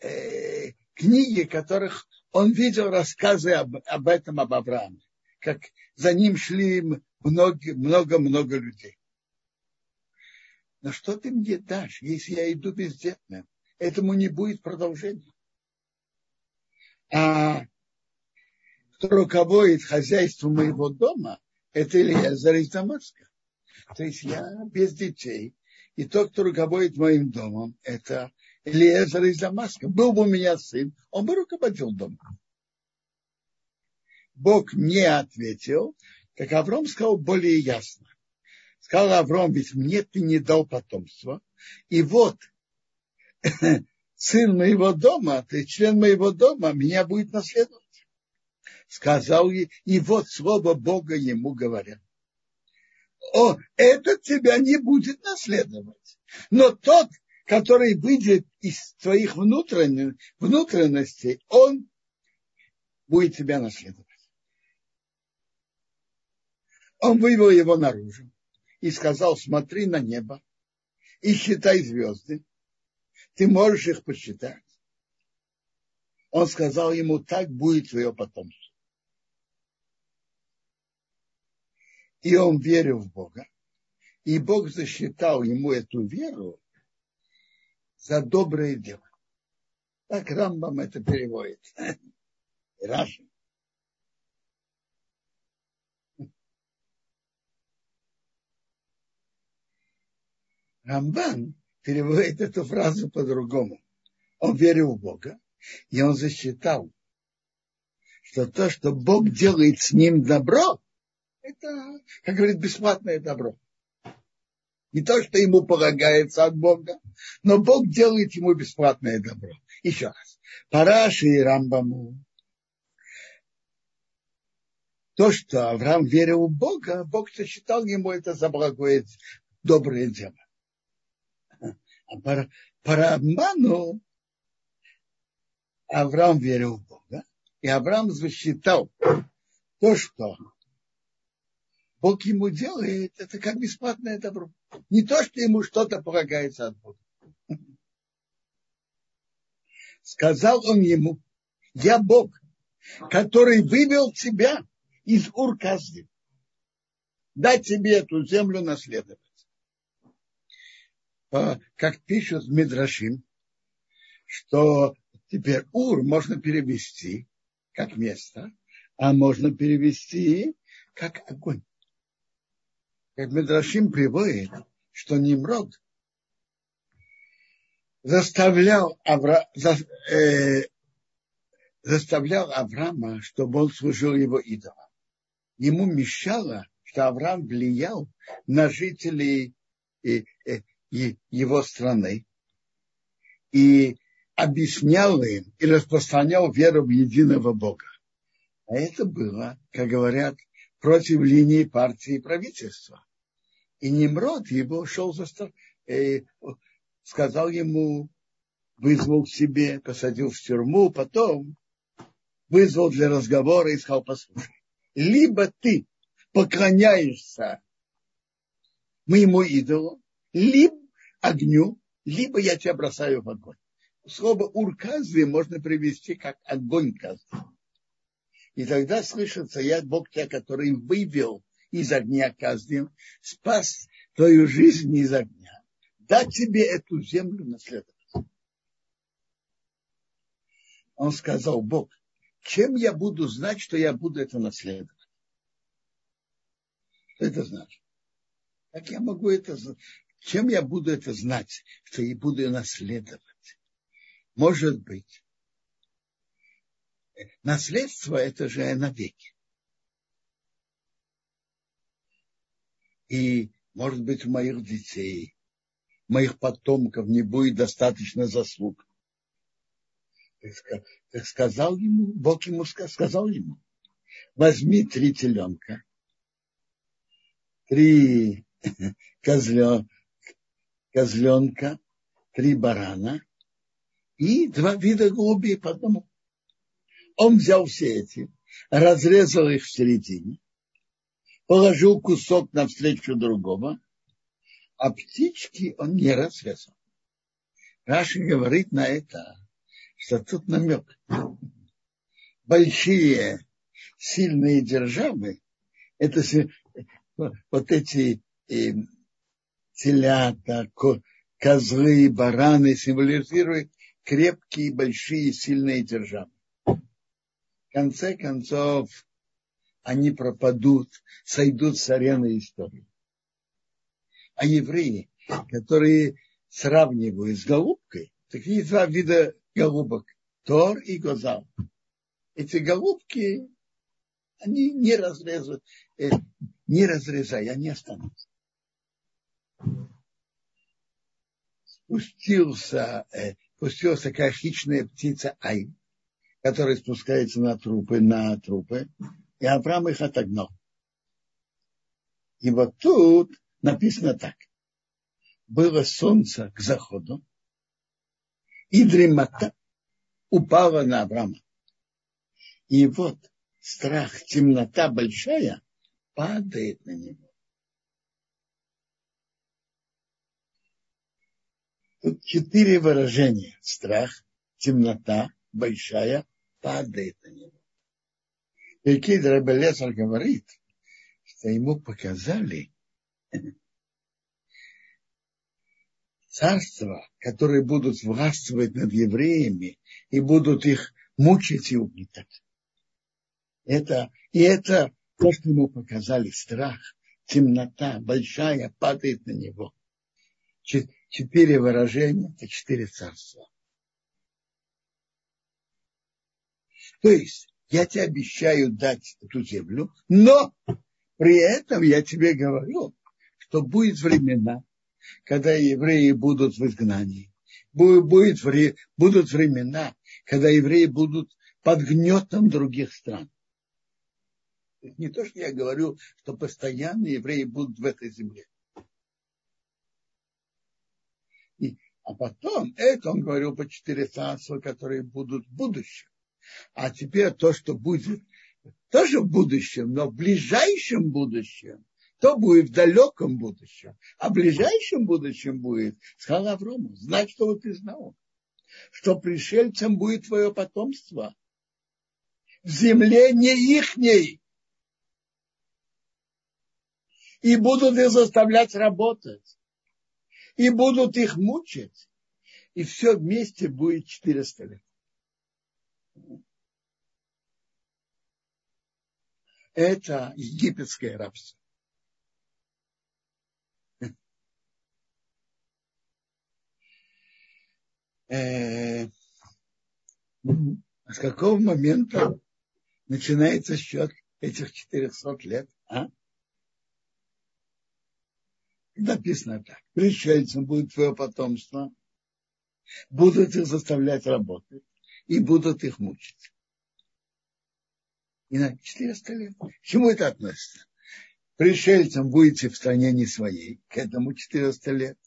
э, книги, которых он видел рассказы об, об этом, об Аврааме, как за ним шли много-много людей. Но что ты мне дашь, если я иду бездетным? Этому не будет продолжения. А кто руководит хозяйством моего дома, это Ильязар из Дамаска. То есть я без детей. И тот, кто руководит моим домом, это Элиезер из Дамаска. Был бы у меня сын, он бы руководил домом. Бог не ответил, как Авром сказал более ясно. Сказал Авром, ведь мне ты не дал потомства. И вот сын моего дома, ты член моего дома, меня будет наследовать. Сказал ей, и вот слово Бога ему говорят о, этот тебя не будет наследовать. Но тот, который выйдет из твоих внутренних, внутренностей, он будет тебя наследовать. Он вывел его наружу и сказал, смотри на небо и считай звезды. Ты можешь их посчитать. Он сказал ему, так будет твое потомство. И он верил в Бога, и Бог засчитал ему эту веру за доброе дело. Так Рамбам это переводит. Раши. Рамбан переводит эту фразу по-другому. Он верил в Бога, и он засчитал, что то, что Бог делает с ним добро, это, как говорит, бесплатное добро. Не то, что ему полагается от Бога, но Бог делает ему бесплатное добро. Еще раз. Параши и Рамбаму. То, что Авраам верил в Бога, Бог сочетал ему это за благое, доброе дело. А по Рамбану Авраам верил в Бога, и Авраам засчитал то, что Бог ему делает, это как бесплатное добро. Не то, что ему что-то полагается от Бога. Сказал он ему, я Бог, который вывел тебя из Ур-Казди. Дать тебе эту землю наследовать. Как пишут Мидрашим, что теперь Ур можно перевести как место, а можно перевести как огонь. Как Медрашим приводит, что Немрод заставлял, Авра, за, э, заставлял Авраама, чтобы он служил его идолам. Ему мешало, что Авраам влиял на жителей э, э, его страны и объяснял им и распространял веру в единого Бога. А это было, как говорят, против линии партии и правительства. И Немрод его шел за э, сказал ему, вызвал к себе, посадил в тюрьму, потом вызвал для разговора и сказал, послушай, либо ты поклоняешься моему идолу, либо огню, либо я тебя бросаю в огонь. Слово урказы можно привести как огонь казы. И тогда слышится, я Бог тебя, который вывел из огня казнем, спас твою жизнь из огня, дать тебе эту землю наследовать. Он сказал, Бог, чем я буду знать, что я буду это наследовать? Что это значит? Как я могу это знать? Чем я буду это знать, что я буду наследовать? Может быть, наследство это же навеки. И, может быть, у моих детей, моих потомков не будет достаточно заслуг. Так сказал ему, Бог ему сказал ему, возьми три теленка, три козленка, три барана и два вида голубей по одному. Он взял все эти, разрезал их в середине, положил кусок навстречу другого, а птички он не разрезал. Раши говорит на это, что тут намек. Большие сильные державы, это вот эти э, телята, козлы, бараны символизируют крепкие, большие, сильные державы конце концов они пропадут, сойдут с арены истории. А евреи, которые сравнивают с голубкой, такие два вида голубок, Тор и Гозал. Эти голубки, они не разрезают, э, не разрезая, они останутся. Спустился, э, спустилась такая хищная птица Айн который спускается на трупы, на трупы, и Авраам их отогнал. И вот тут написано так. Было солнце к заходу, и дремота упала на Авраама. И вот страх, темнота большая падает на него. Тут четыре выражения. Страх, темнота большая падает на него. И Кид Рабелесар говорит, что ему показали царства, которые будут властвовать над евреями и будут их мучить и угнетать. Это, и это то, что ему показали, страх, темнота большая падает на него. Четыре выражения, это четыре царства. То есть я тебе обещаю дать эту землю, но при этом я тебе говорю, что будет времена, когда евреи будут в изгнании. Будет, будут времена, когда евреи будут под гнетом других стран. Не то, что я говорю, что постоянно евреи будут в этой земле. И, а потом, это он говорил по четыре царства, которые будут в будущем. А теперь то, что будет тоже в будущем, но в ближайшем будущем, то будет в далеком будущем. А в ближайшем будущем будет, сказал Аврому, знать, что ты знал, что пришельцем будет твое потомство. в земле не ихней. И будут их заставлять работать. И будут их мучить. И все вместе будет 400 лет. Это египетское рабство. Э, с какого момента начинается счет этих 400 лет? А? Написано так. Пришельцам будет твое потомство, будут их заставлять работать и будут их мучить. И на 400 лет. К чему это относится? Пришельцам будете в стране не своей, к этому 400 лет.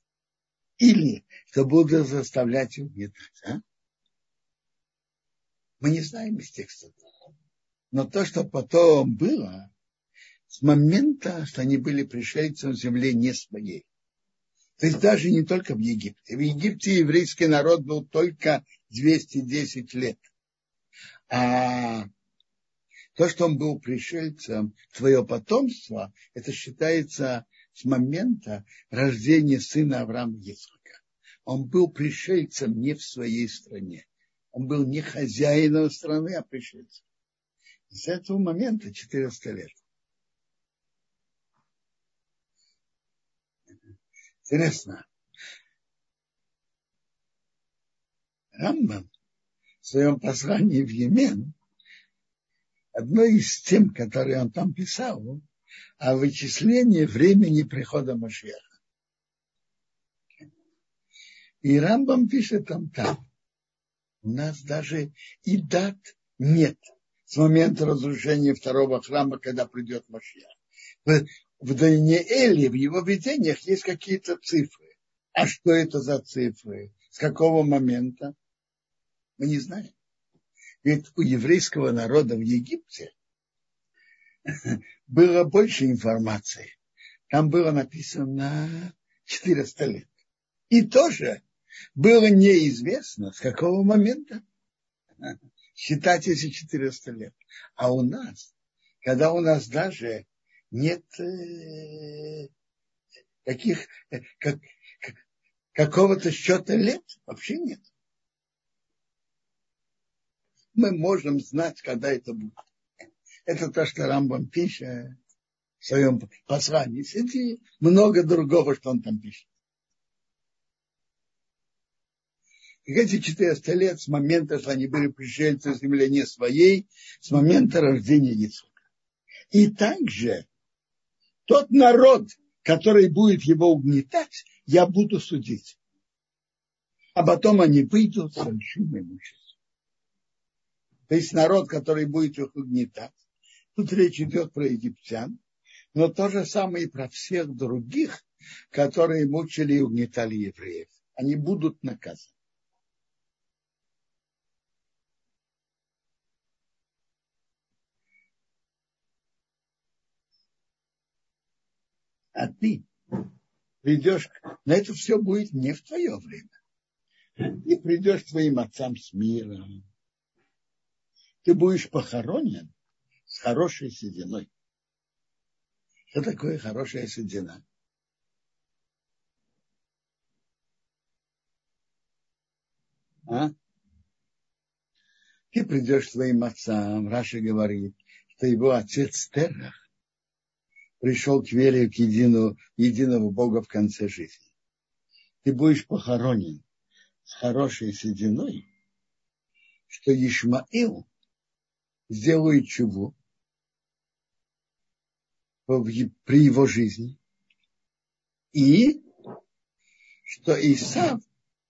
Или что будут заставлять угнетать. А? Мы не знаем из текста. Но то, что потом было, с момента, что они были пришельцем в земле не своей. То есть даже не только в Египте. В Египте еврейский народ был только 210 лет. А то, что он был пришельцем, твое потомство, это считается с момента рождения сына Авраама Ицхака. Он был пришельцем не в своей стране. Он был не хозяином страны, а пришельцем. С этого момента 400 лет. Интересно. Рамбам в своем послании в Йемен, одно из тем, которые он там писал, о вычислении времени прихода Машеха. И Рамбам пишет там так. У нас даже и дат нет с момента разрушения второго храма, когда придет Машех в Даниэле, в его видениях есть какие-то цифры. А что это за цифры? С какого момента? Мы не знаем. Ведь у еврейского народа в Египте было больше информации. Там было написано 400 лет. И тоже было неизвестно, с какого момента считать эти 400 лет. А у нас, когда у нас даже нет э, каких, э, как, какого-то счета лет, вообще нет. Мы можем знать, когда это будет. Это то, что Рамбам пишет в своем послании. И много другого, что он там пишет. И эти 400 лет с момента, что они были пришельцы в земле не своей, с момента рождения Яцука. И также тот народ, который будет его угнетать, я буду судить. А потом они выйдут с большим имуществом. То есть народ, который будет их угнетать. Тут речь идет про египтян, но то же самое и про всех других, которые мучили и угнетали евреев. Они будут наказаны. а ты придешь, но это все будет не в твое время. Ты придешь к твоим отцам с миром. Ты будешь похоронен с хорошей сединой. Что такое хорошая седина? А? Ты придешь к своим отцам, Раша говорит, что его отец Терах пришел к вере к единого, единого Бога в конце жизни. Ты будешь похоронен с хорошей сединой, что Ишмаил сделает чего при его жизни, и что Исав,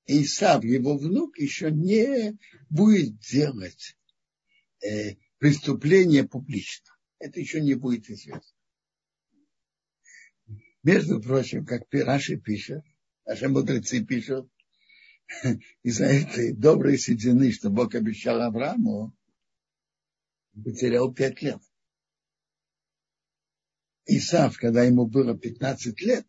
Исав, его внук, еще не будет делать э, преступление публично. Это еще не будет известно. Между прочим, как Раши пишет, наши мудрецы пишут, из-за этой доброй седины, что Бог обещал Аврааму, потерял пять лет. Исав, когда ему было 15 лет,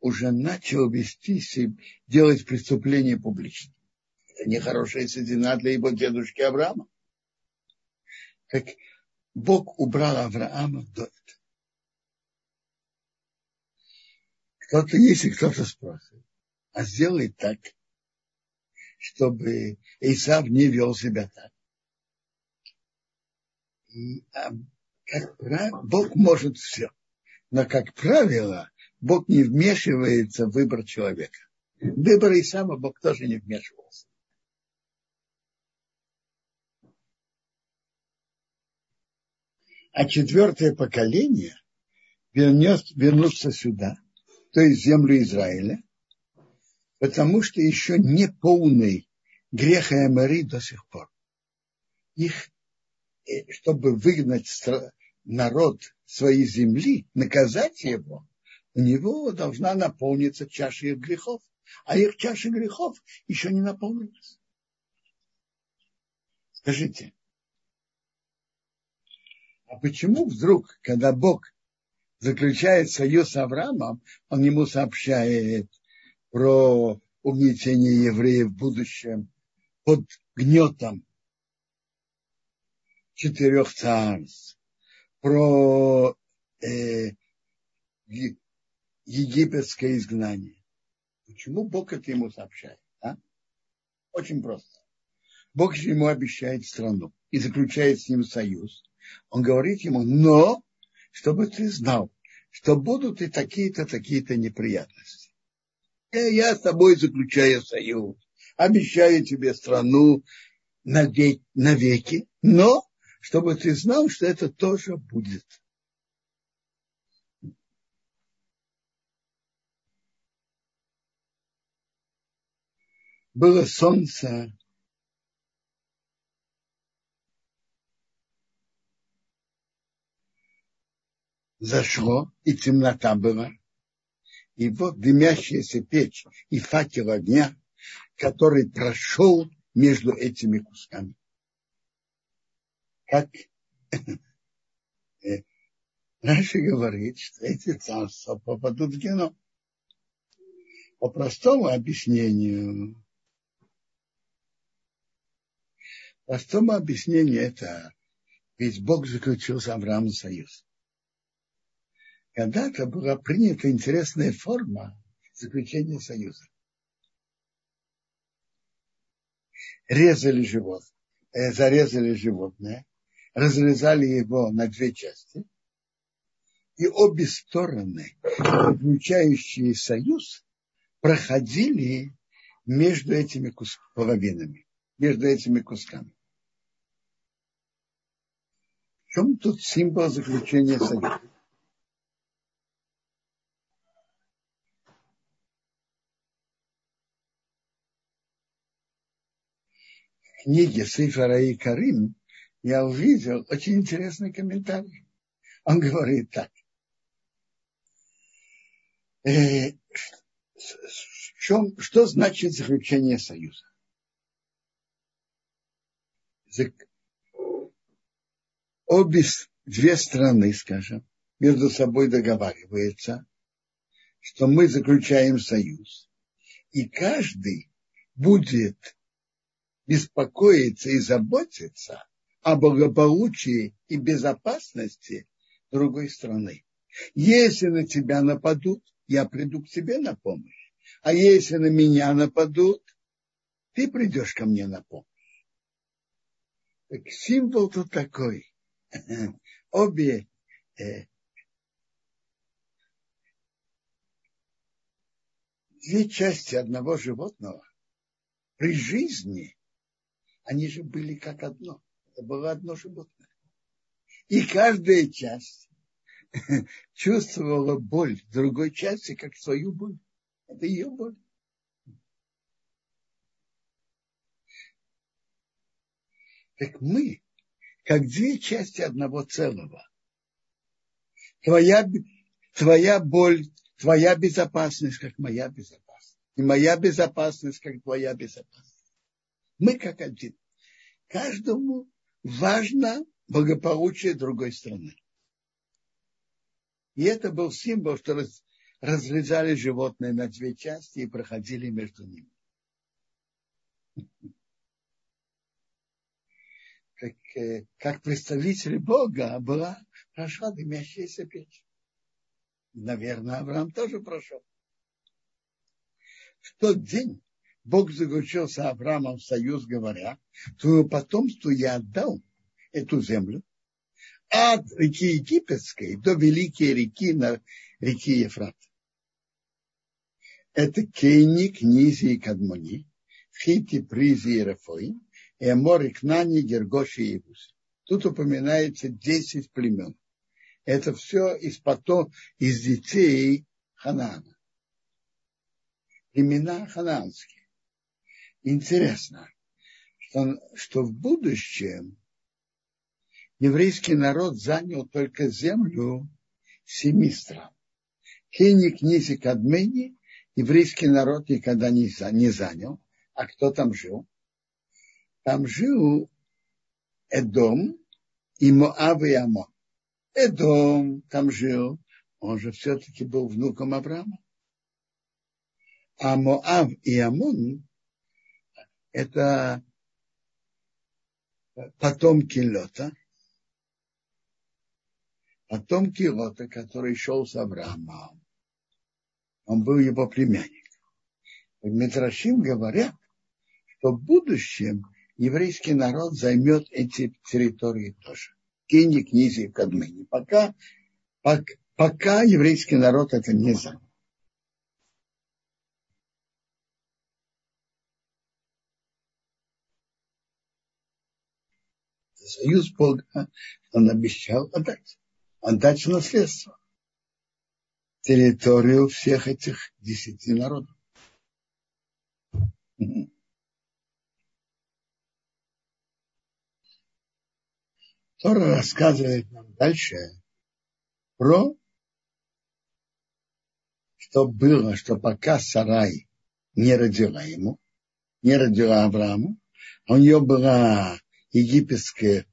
уже начал вести себя, делать преступление публично. Это нехорошая седина для его дедушки Авраама. как Бог убрал Авраама до этого. Кто-то, если кто-то спросит, а сделай так, чтобы Исав не вел себя так. И, а, как правило, Бог может все. Но, как правило, Бог не вмешивается в выбор человека. Выбор Исава Бог тоже не вмешивался. А четвертое поколение вернет, вернутся сюда, то есть землю Израиля, потому что еще не полный грех Амари до сих пор. Их, чтобы выгнать народ своей земли, наказать его, у него должна наполниться чаша их грехов. А их чаша грехов еще не наполнилась. Скажите, а почему вдруг, когда Бог заключает союз с Авраамом, он ему сообщает про угнетение евреев в будущем под гнетом четырех царств, про э, египетское изгнание. Почему Бог это ему сообщает? А? Очень просто. Бог ему обещает страну и заключает с ним союз. Он говорит ему, но чтобы ты знал, что будут и такие-то, такие-то неприятности. Я с тобой заключаю союз, обещаю тебе страну навеки, но чтобы ты знал, что это тоже будет. Было солнце, зашло, и темнота была. И вот дымящаяся печь и факел огня, который прошел между этими кусками. Как Раша говорит, что эти царства попадут в геном. По простому объяснению, простому объяснению это ведь Бог заключил с Авраамом союз когда-то была принята интересная форма заключения союза. Резали живот, э, зарезали животное, разрезали его на две части, и обе стороны, заключающие союз, проходили между этими кус- половинами, между этими кусками. В чем тут символ заключения союза? книге Сейфара и Карим я увидел очень интересный комментарий. Он говорит так. Э, чем, что значит заключение союза? Обе две страны, скажем, между собой договариваются, что мы заключаем союз, и каждый будет беспокоиться и заботиться о благополучии и безопасности другой страны. Если на тебя нападут, я приду к тебе на помощь. А если на меня нападут, ты придешь ко мне на помощь. Так символ тут такой. Обе э, две части одного животного при жизни они же были как одно. Это было одно животное. И каждая часть чувствовала боль другой части, как свою боль. Это ее боль. Так мы, как две части одного целого. Твоя, твоя боль, твоя безопасность, как моя безопасность. И моя безопасность, как твоя безопасность. Мы как один каждому важно благополучие другой страны. И это был символ, что раз, разрезали животное на две части и проходили между ними. как, э, как представитель Бога была, прошла дымящаяся печь. Наверное, Авраам тоже прошел. В тот день Бог заключил с Авраамом союз, говоря, твоему потомству я отдал эту землю от реки Египетской до великой реки на реки Ефрат. Это Кейник, Низи и Кадмони, Хити, Призи и Рафоим, и Амор, и Кнани, Гергоши и Ивус. Тут упоминается 10 племен. Это все из, потом, из детей Ханаана. Племена хананские. Интересно, что, что в будущем еврейский народ занял только землю семи стран. Кеник, Низик, Адмени еврейский народ никогда не, не занял. А кто там жил? Там жил Эдом и Моав и Амон. Эдом там жил, он же все-таки был внуком Авраама. А Моав и Амон – это потомки Лота, потомки Лота, который шел с Авраамом. Он был его племянник. Медрашим говорят, что в будущем еврейский народ займет эти территории тоже. Кини, книзи и кадмыни. Пока, пока, пока еврейский народ это не занял. Союз Бога он обещал отдать. Отдать наследство территорию всех этих десяти народов. Тора рассказывает нам дальше про что было, что пока Сарай не родила ему, не родила Аврааму, а у нее была египетская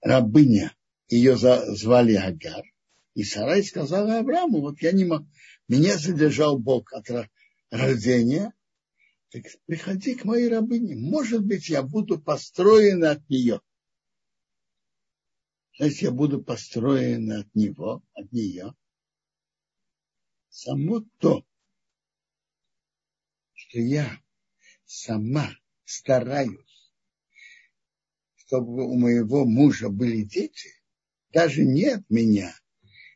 рабыня, ее звали Агар, и Сарай сказала Аврааму, вот я не могу, меня задержал Бог от рождения, так приходи к моей рабыне, может быть, я буду построен от нее. Значит, я буду построен от него, от нее. Само то, что я сама стараюсь, чтобы у моего мужа были дети, даже не от меня,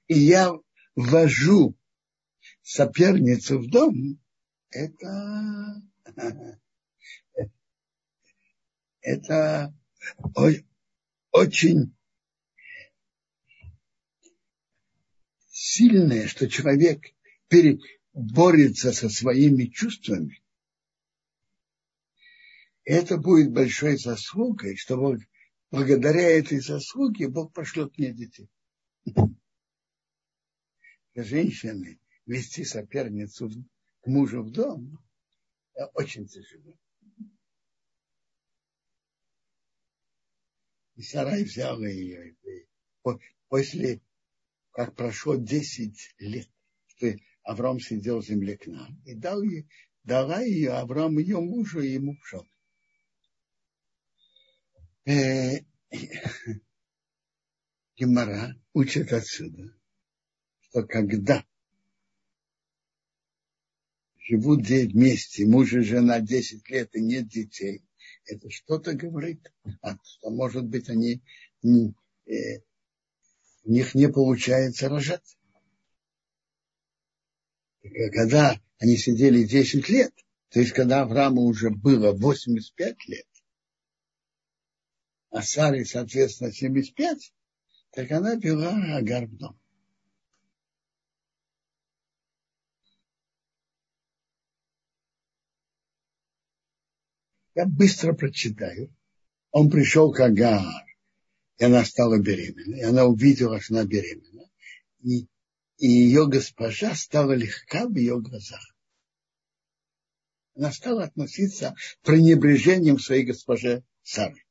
и я ввожу соперницу в дом, это, это очень сильное, что человек борется со своими чувствами. Это будет большой заслугой, что благодаря этой заслуге Бог пошлет мне детей женщины вести соперницу к мужу в дом очень тяжело. И Сарай взял ее. После, как прошло 10 лет, что Авраам сидел в земле к нам, и дал ей, дала ее Авраам ее мужу и ему пшен. Э, Гемора учит отсюда, что когда живут вместе, муж и жена 10 лет и нет детей, это что-то говорит, а что, может быть, они, э, у них не получается рожать. Когда они сидели 10 лет, то есть когда Аврааму уже было 85 лет, а Саре, соответственно, 75, так она пила Агар в дом. Я быстро прочитаю. Он пришел к Агар, и она стала беременной. И она увидела, что она беременна. И, и ее госпожа стала легка в ее глазах. Она стала относиться пренебрежением к своей госпоже Сары.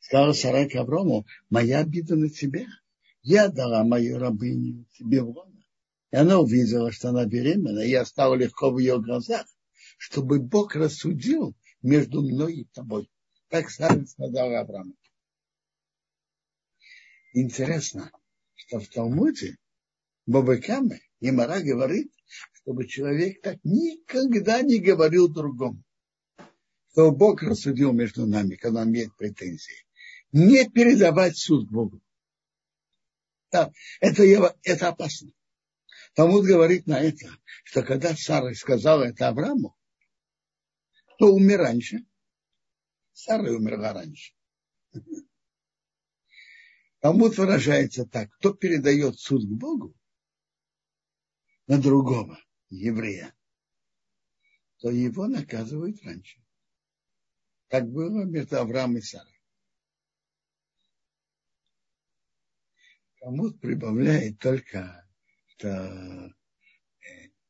Сказала Сара к Аврому, моя обида на тебя. Я дала мою рабыню тебе в лоно. И она увидела, что она беременна, и я стала легко в ее глазах, чтобы Бог рассудил между мной и тобой. Так Сара сказал Аврааму. Интересно, что в Талмуде Бабакаме Емара говорит, чтобы человек так никогда не говорил другому. Что Бог рассудил между нами, когда он имеет претензии. Не передавать суд Богу. Да, это, это опасно. Талмуд говорит на это, что когда Сара сказала это Аврааму, то умер раньше. Сара умерла раньше. Талмуд выражается так, кто передает суд к Богу на другого еврея, то его наказывают раньше. Как было между Авраамом и Сарой. Талмуд прибавляет только, что э,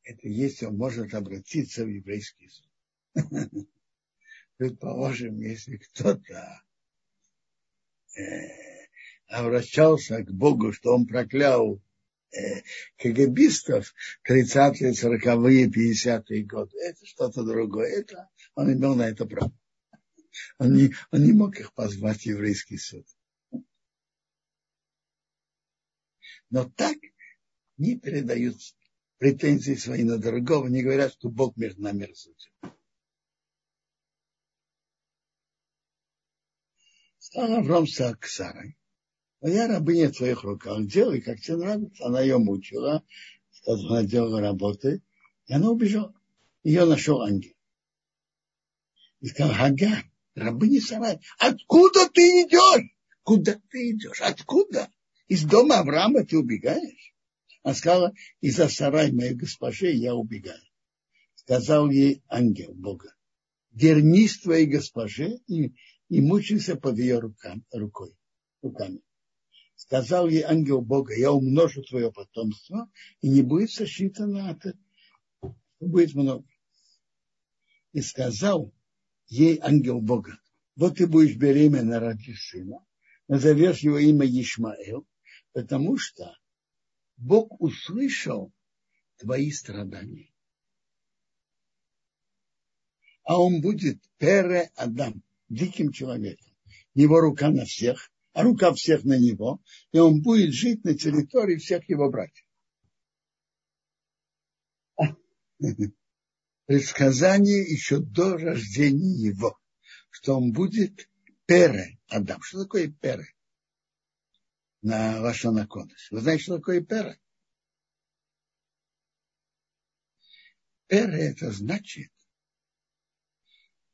это если он может обратиться в еврейский суд. Предположим, если кто-то э, обращался к Богу, что он проклял КГБистов 30-е, 40-е, 50-е годы. Это что-то другое. Это, он имел на это право. Он не, он не мог их позвать в еврейский суд. Но так не передают претензии свои на другого, не говорят, что Бог между нами рассудил. Стал Авраам к Сарой. Моя рабыня в твоих руках, делай, как тебе нравится. Она ее мучила, сказала, она делала работы, и она убежала. Ее нашел ангел. И сказал, Ага, рабыня Сарай, откуда ты идешь? Куда ты идешь? Откуда? Из дома Авраама ты убегаешь? Она сказала, из-за сарай моей госпожи я убегаю. Сказал ей ангел Бога, вернись твоей госпоже и, и мучайся под ее рукам, рукой, руками. Сказал ей ангел Бога, я умножу твое потомство, и не будет сосчитано это, будет много. И сказал ей ангел Бога, вот ты будешь беременна ради сына, назовешь его имя Ишмаэл, Потому что Бог услышал твои страдания. А он будет Пере Адам, диким человеком. Его рука на всех, а рука всех на него, и он будет жить на территории всех его братьев. Предсказание еще до рождения его, что он будет Пере Адам. Что такое Пере? На Лашона Кодыш. Вы знаете, что такое пера? Пера это значит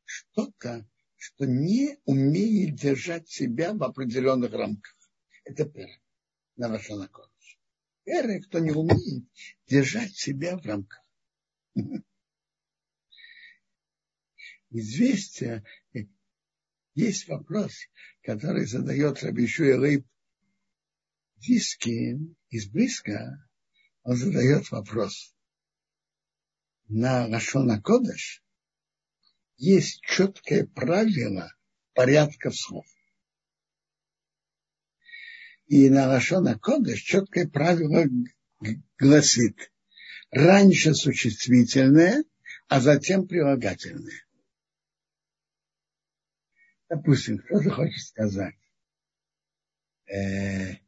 что-то, что не умеет держать себя в определенных рамках. Это пера на Лашона Кодыш. Пера, кто не умеет держать себя в рамках. Известие, есть вопрос, который задает Рабишу Лейб Дискин из близко, он задает вопрос. На Лашона Кодыш есть четкое правило порядка слов. И на Лашона Кодыш четкое правило гласит раньше существительное, а затем прилагательное. Допустим, кто-то хочет сказать, э,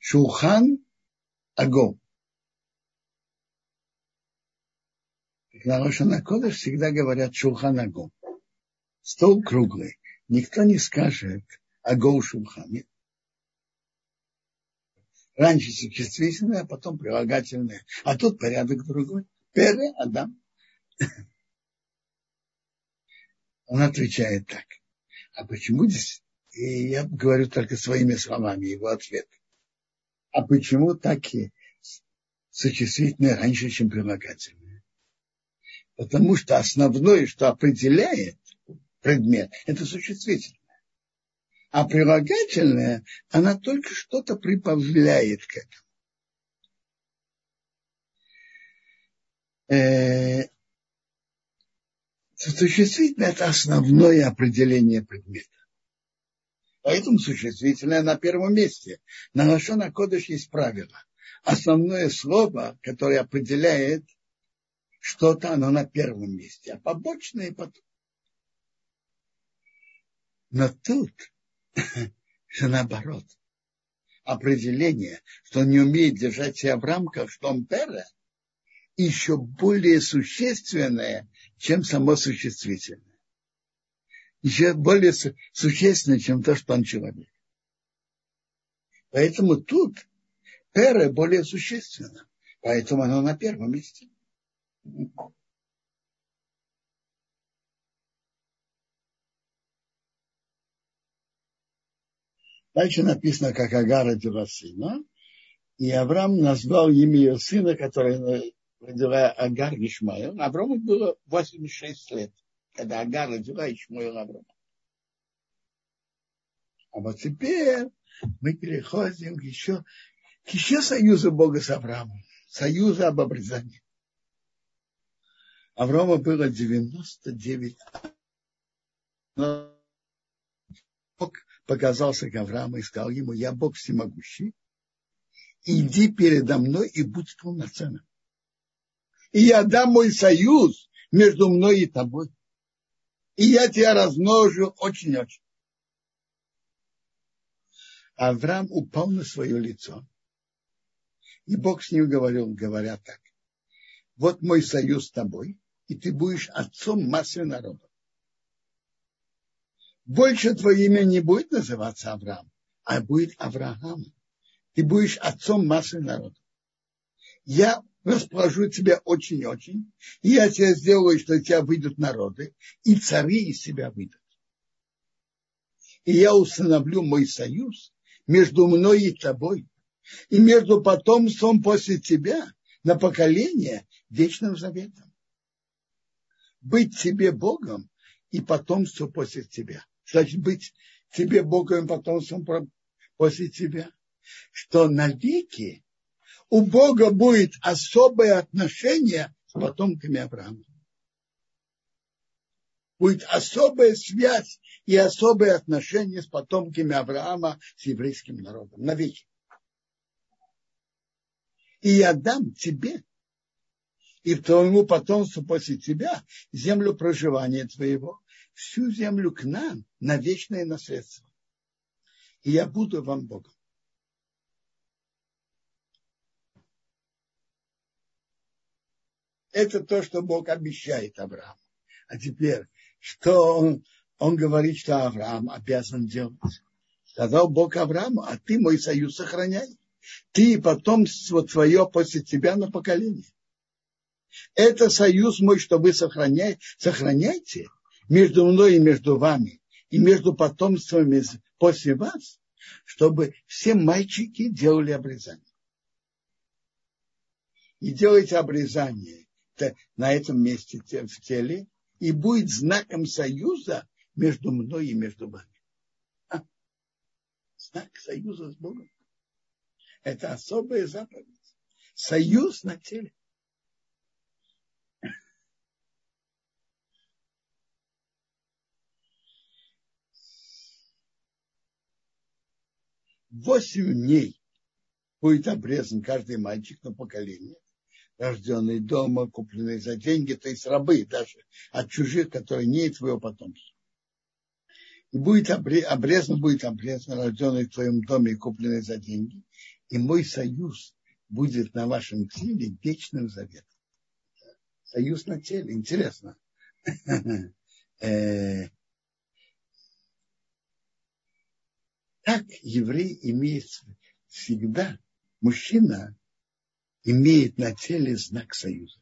Шулхан Аго. На Рошана Кодыш всегда говорят Шулхан Аго. Стол круглый. Никто не скажет Аго Шулхан. Нет. Раньше существительное, а потом прилагательное. А тут порядок другой. Пере Адам. Он отвечает так. А почему здесь? И я говорю только своими словами его ответ. А почему так и существительное раньше, чем прилагательное? Потому что основное, что определяет предмет, это существительное. А прилагательное, она только что-то прибавляет к этому. Э, существительное – это основное определение предмета. Поэтому существительное на первом месте. На Лашона Кодыш есть правило. Основное слово, которое определяет что-то, оно на первом месте, а побочное потом. Но тут все наоборот. Определение, что он не умеет держать себя в рамках, что он пера, еще более существенное, чем само существительное. Еще более существенное, чем то, что он человек. Поэтому тут пера более существенно. Поэтому оно на первом месте. Дальше написано, как Агар родила сына. И Авраам назвал имя ее сына, который родила Агар Ишмаил. Аврааму было 86 лет, когда Агар родила Ишмаил Авраама. А вот теперь мы переходим к еще, к еще союзу Бога с Авраамом. Союзу об обрезании. Авраама было 99 но Бог показался к Аврааму и сказал ему, я Бог всемогущий, иди передо мной и будь полноценным. И я дам мой союз между мной и тобой. И я тебя размножу очень-очень. Авраам упал на свое лицо. И Бог с ним говорил, говоря так. Вот мой союз с тобой, и ты будешь отцом массы народа. Больше твое имя не будет называться Авраам, а будет Авраам. Ты будешь отцом массы народа. Я расположу тебя очень-очень, и я тебя сделаю, что из тебя выйдут народы, и цари из себя выйдут. И я установлю мой союз между мной и тобой, и между потомством после тебя на поколение вечным заветом. Быть тебе Богом и потомство после тебя. Значит, быть тебе Богом и потомством после тебя. Что навеки у Бога будет особое отношение с потомками Авраама будет особая связь и особое отношение с потомками Авраама, с еврейским народом, навеки. И я дам тебе и твоему потомству после тебя землю проживания твоего, всю землю к нам на вечное наследство. И я буду вам Богом. Это то, что Бог обещает Аврааму. А теперь что он, он говорит, что Авраам обязан делать. Сказал Бог Аврааму, а ты мой союз сохраняй. Ты и потомство твое после тебя на поколение. Это союз мой, что вы сохраняете, сохраняйте между мной и между вами, и между потомствами после вас, чтобы все мальчики делали обрезание. И делайте обрезание на этом месте в теле, и будет знаком союза между мной и между вами. А, знак союза с Богом. Это особая заповедь. Союз на теле. Восемь дней будет обрезан каждый мальчик на поколение рожденные дома, купленные за деньги, то есть рабы даже от чужих, которые не твоего потомства. И будет обрезан, будет обрезан, рожденный в твоем доме и купленный за деньги. И мой союз будет на вашем теле вечным заветом. Союз на теле. Интересно. Э, так еврей имеет всегда, мужчина имеет на теле знак союза.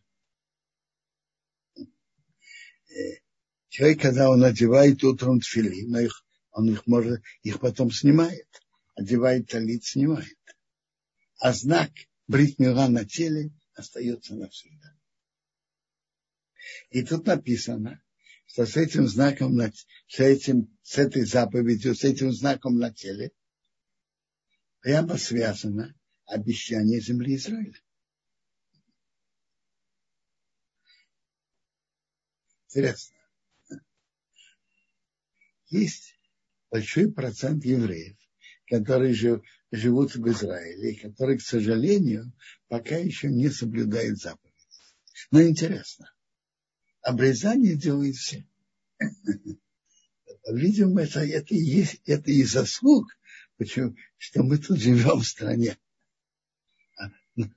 Э, человек, когда он одевает утром тфили, но их, он их может, их потом снимает. Одевает талит, снимает. А знак брит на теле остается навсегда. И тут написано, что с этим знаком, с, этим, с этой заповедью, с этим знаком на теле прямо связано обещание земли Израиля. Интересно. Есть большой процент евреев, которые живут в Израиле, и которые, к сожалению, пока еще не соблюдают заповедь. Но интересно, обрезание делают все. Видимо, это, это, и есть, это и заслуг, почему, что мы тут живем в стране. А, ну,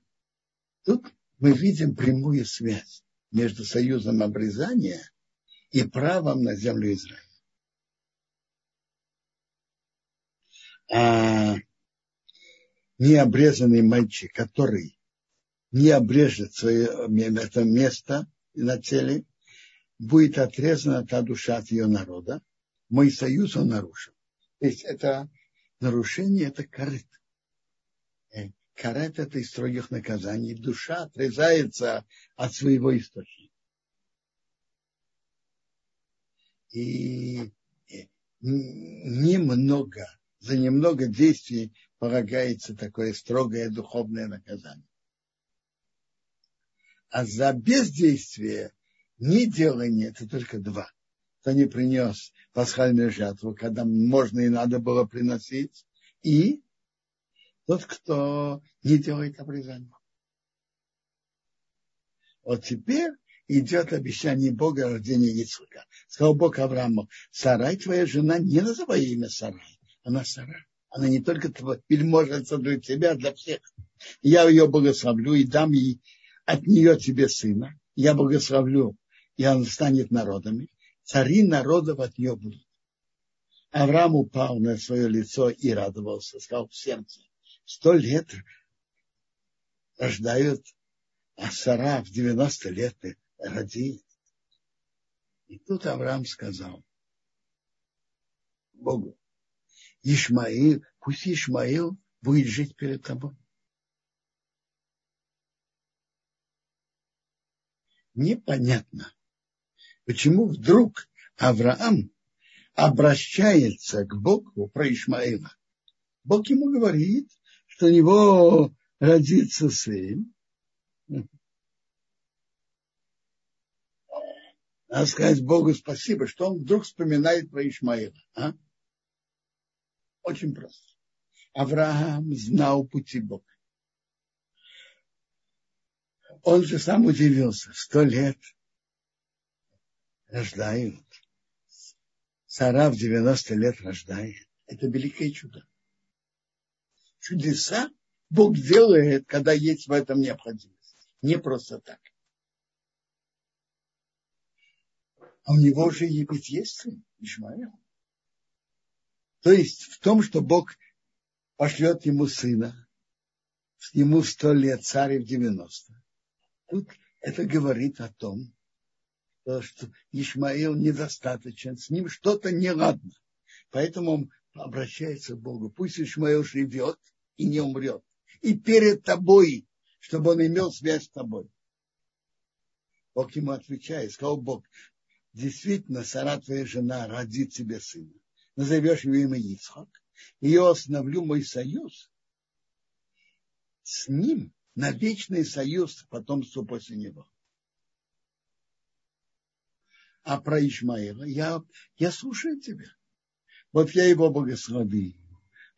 тут мы видим прямую связь между союзом обрезания и правом на землю Израиля. А необрезанный мальчик, который не обрежет свое, это место на теле, будет отрезана та душа от ее народа. Мой союз он нарушил. То есть это нарушение, это карет. Карет из строгих наказаний. Душа отрезается от своего источника. И э, немного, за немного действий полагается такое строгое духовное наказание. А за бездействие, не делание, это только два. Кто не принес пасхальную жатву, когда можно и надо было приносить, и тот, кто не делает обрезание. Вот теперь идет обещание Бога рождения Ицхака. Сказал Бог Аврааму, Сарай, твоя жена, не называй имя Сарай, она Сара. Она не только твой, вельможница для тебя, для всех. Я ее благословлю и дам ей от нее тебе сына. Я благословлю, и он станет народами. Цари народов от нее будут. Авраам упал на свое лицо и радовался, сказал в сердце. Сто лет рождают, а Сара в 90 лет родит. И тут Авраам сказал Богу, Ишмаил, пусть Ишмаил будет жить перед тобой. Непонятно, почему вдруг Авраам обращается к Богу про Ишмаила. Бог ему говорит, что у него родится сын. Надо сказать Богу спасибо, что он вдруг вспоминает про Ишмаила. А? Очень просто. Авраам знал пути Бога. Он же сам удивился. Сто лет рождают. Сара в 90 лет рождает. Это великое чудо. Чудеса Бог делает, когда есть в этом необходимость. Не просто так. А у него же ведь есть сын, Ишмаил. То есть в том, что Бог пошлет ему сына, ему сто лет, царь в 90. Тут это говорит о том, что Ишмаил недостаточен, с ним что-то неладно. Поэтому он обращается к Богу. Пусть Ишмаил живет и не умрет. И перед тобой, чтобы он имел связь с тобой. Бог ему отвечает, сказал Бог, действительно, Сара, твоя жена, родит тебе сына назовешь его имя Ицхак, и я остановлю мой союз с ним на вечный союз потомству после него. А про Ишмаила я, я слушаю тебя. Вот я его благословил,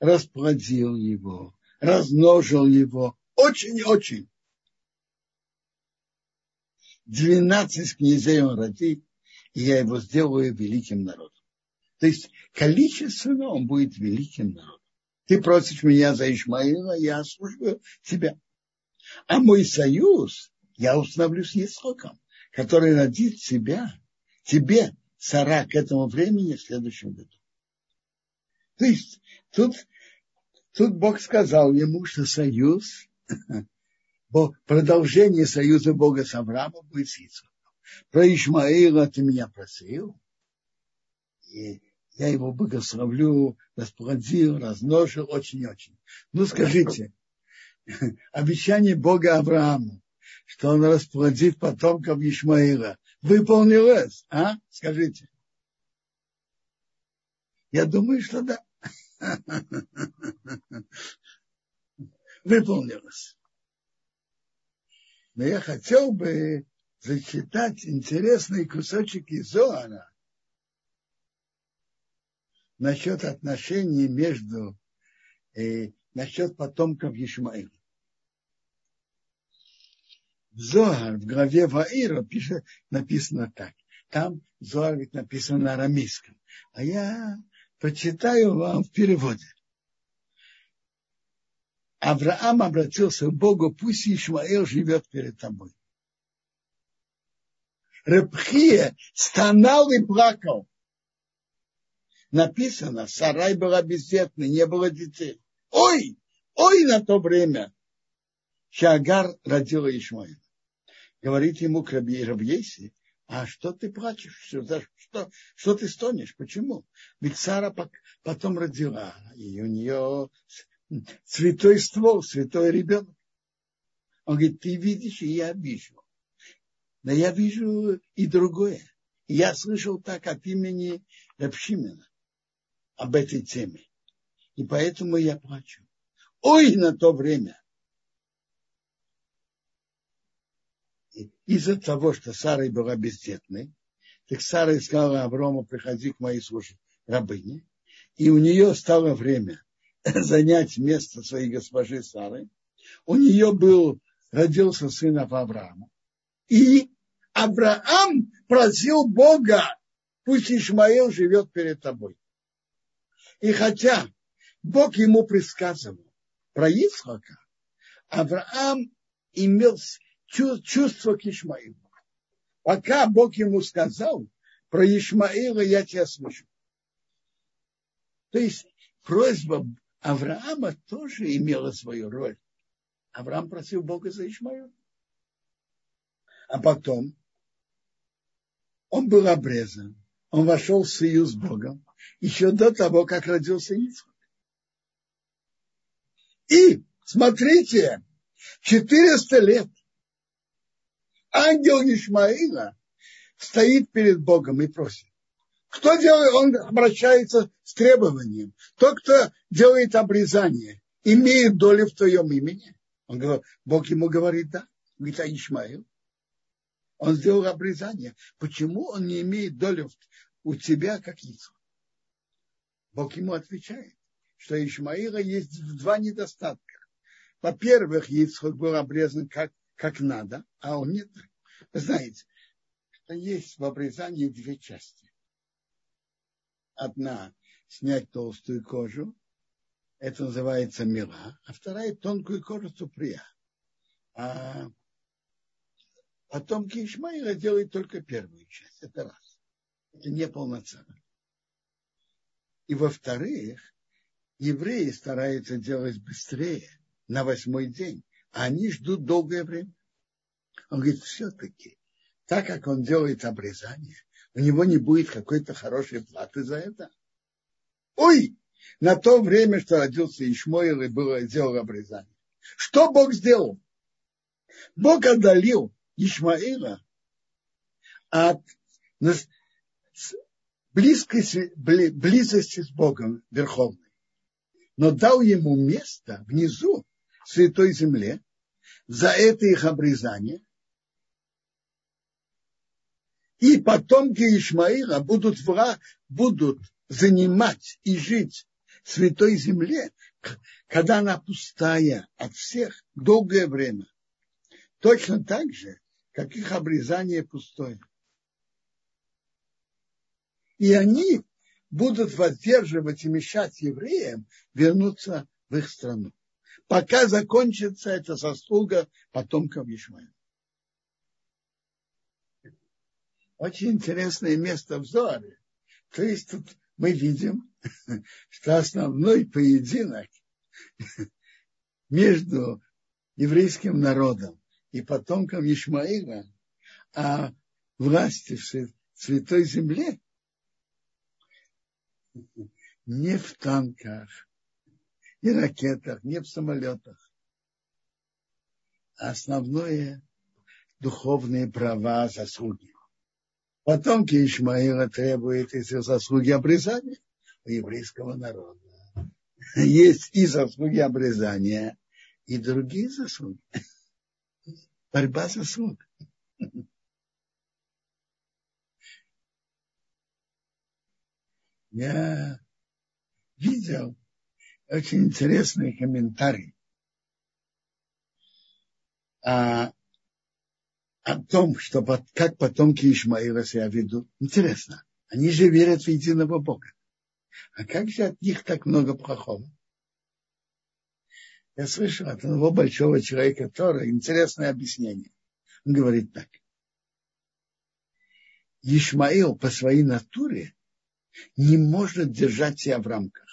расплодил его, размножил его очень-очень. Двенадцать князей он родит, и я его сделаю великим народом. То есть количественно он будет великим народом. Ты просишь меня за Ишмаила, я служу тебя. А мой союз я установлю с Исхоком, который родит себя, тебе, Сара, к этому времени в следующем году. То есть тут, тут Бог сказал ему, что союз, продолжение союза Бога с Авраамом будет с Исхоком. Про Ишмаила ты меня просил, и я его благословлю, расплодил, размножил очень-очень. Ну, скажите, обещание Бога Аврааму, что он расплодит потомков Ишмаила, выполнилось, а? Скажите. Я думаю, что да. Выполнилось. Но я хотел бы зачитать интересный кусочек из Зоана, насчет отношений между, э, насчет потомков Ишмаила. В Зоар, в главе Ваира, пишет, написано так. Там Зоар ведь написано на арамейском. А я прочитаю вам в переводе. Авраам обратился к Богу, пусть Ишмаэл живет перед тобой. Репхия стонал и плакал. Написано, Сарай была бездетной, не было детей. Ой, ой на то время. Шагар родила Ишмаила. Говорит ему к Рабьеси, а что ты плачешь? Что, что, что ты стонешь? Почему? Ведь Сара потом родила, и у нее святой ствол, святой ребенок. Он говорит, ты видишь, и я вижу. Но я вижу и другое. Я слышал так от имени Рапшимена об этой теме. И поэтому я плачу. Ой, на то время. Из-за того, что Сара была бездетной, так Сара сказала Аврому, приходи к моей службе рабыне. И у нее стало время занять место своей госпожи Сары. У нее был, родился сын Авраама. И Авраам просил Бога, пусть Ишмаил живет перед тобой. И хотя Бог ему предсказывал про Исхака, Авраам имел чувство к Ишмаилу. Пока Бог ему сказал про Ишмаила, я тебя слышу. То есть просьба Авраама тоже имела свою роль. Авраам просил Бога за Ишмаила. А потом он был обрезан, он вошел в союз с Богом еще до того, как родился Ицхак. И, смотрите, 400 лет ангел Ишмаила стоит перед Богом и просит. Кто делает, он обращается с требованием. Тот, кто делает обрезание, имеет долю в твоем имени. Он говорит, Бог ему говорит, да. Говорит, а Ишмаил? Он сделал обрезание. Почему он не имеет долю у тебя, как Ицхак? Бог ему отвечает, что Ишмаила есть два недостатка. Во-первых, Ицхак был обрезан как, как надо, а он не так. Вы знаете, что есть в обрезании две части. Одна – снять толстую кожу, это называется мила, а вторая – тонкую кожу суприя. А потомки Ишмаила делают только первую часть, это раз. Это неполноценно. И во-вторых, евреи стараются делать быстрее, на восьмой день, они ждут долгое время. Он говорит, все-таки, так как он делает обрезание, у него не будет какой-то хорошей платы за это. Ой, на то время, что родился Ишмоил и было, сделал обрезание. Что Бог сделал? Бог отдалил Ишмаила от близкости, близости с Богом Верховной, но дал ему место внизу, Святой Земле, за это их обрезание. И потомки Ишмаила будут, вра, будут занимать и жить в Святой Земле, когда она пустая от всех долгое время. Точно так же, как их обрезание пустое и они будут воздерживать и мешать евреям вернуться в их страну. Пока закончится эта заслуга потомков Ишмаила. Очень интересное место в Зоре. То есть тут мы видим, что основной поединок между еврейским народом и потомком Ишмаила о власти в Святой Земле не в танках и ракетах, не в самолетах. Основное – духовные права, заслуги. Потомки Ишмаила требуют эти заслуги обрезания у еврейского народа. Есть и заслуги обрезания, и другие заслуги. Борьба заслуг. я видел очень интересный комментарий о о том, что как потомки Ишмаила себя ведут, интересно. Они же верят в единого Бога. А как же от них так много плохого? Я слышал от одного большого человека, который интересное объяснение. Он говорит так. Ишмаил по своей натуре не может держать себя в рамках.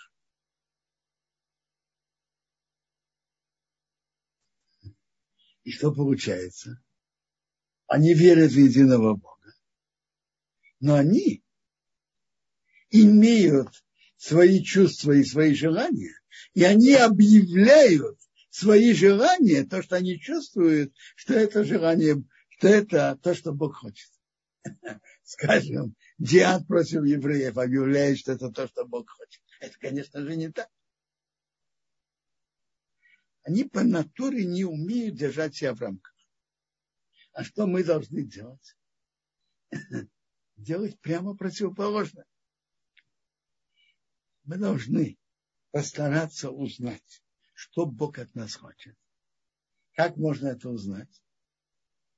И что получается? Они верят в единого Бога. Но они имеют свои чувства и свои желания, и они объявляют свои желания, то, что они чувствуют, что это желание, что это то, что Бог хочет. Скажем, Диан против евреев объявляет, что это то, что Бог хочет. Это, конечно же, не так. Они по натуре не умеют держать себя в рамках. А что мы должны делать? Делать прямо противоположное мы должны постараться узнать, что Бог от нас хочет. Как можно это узнать?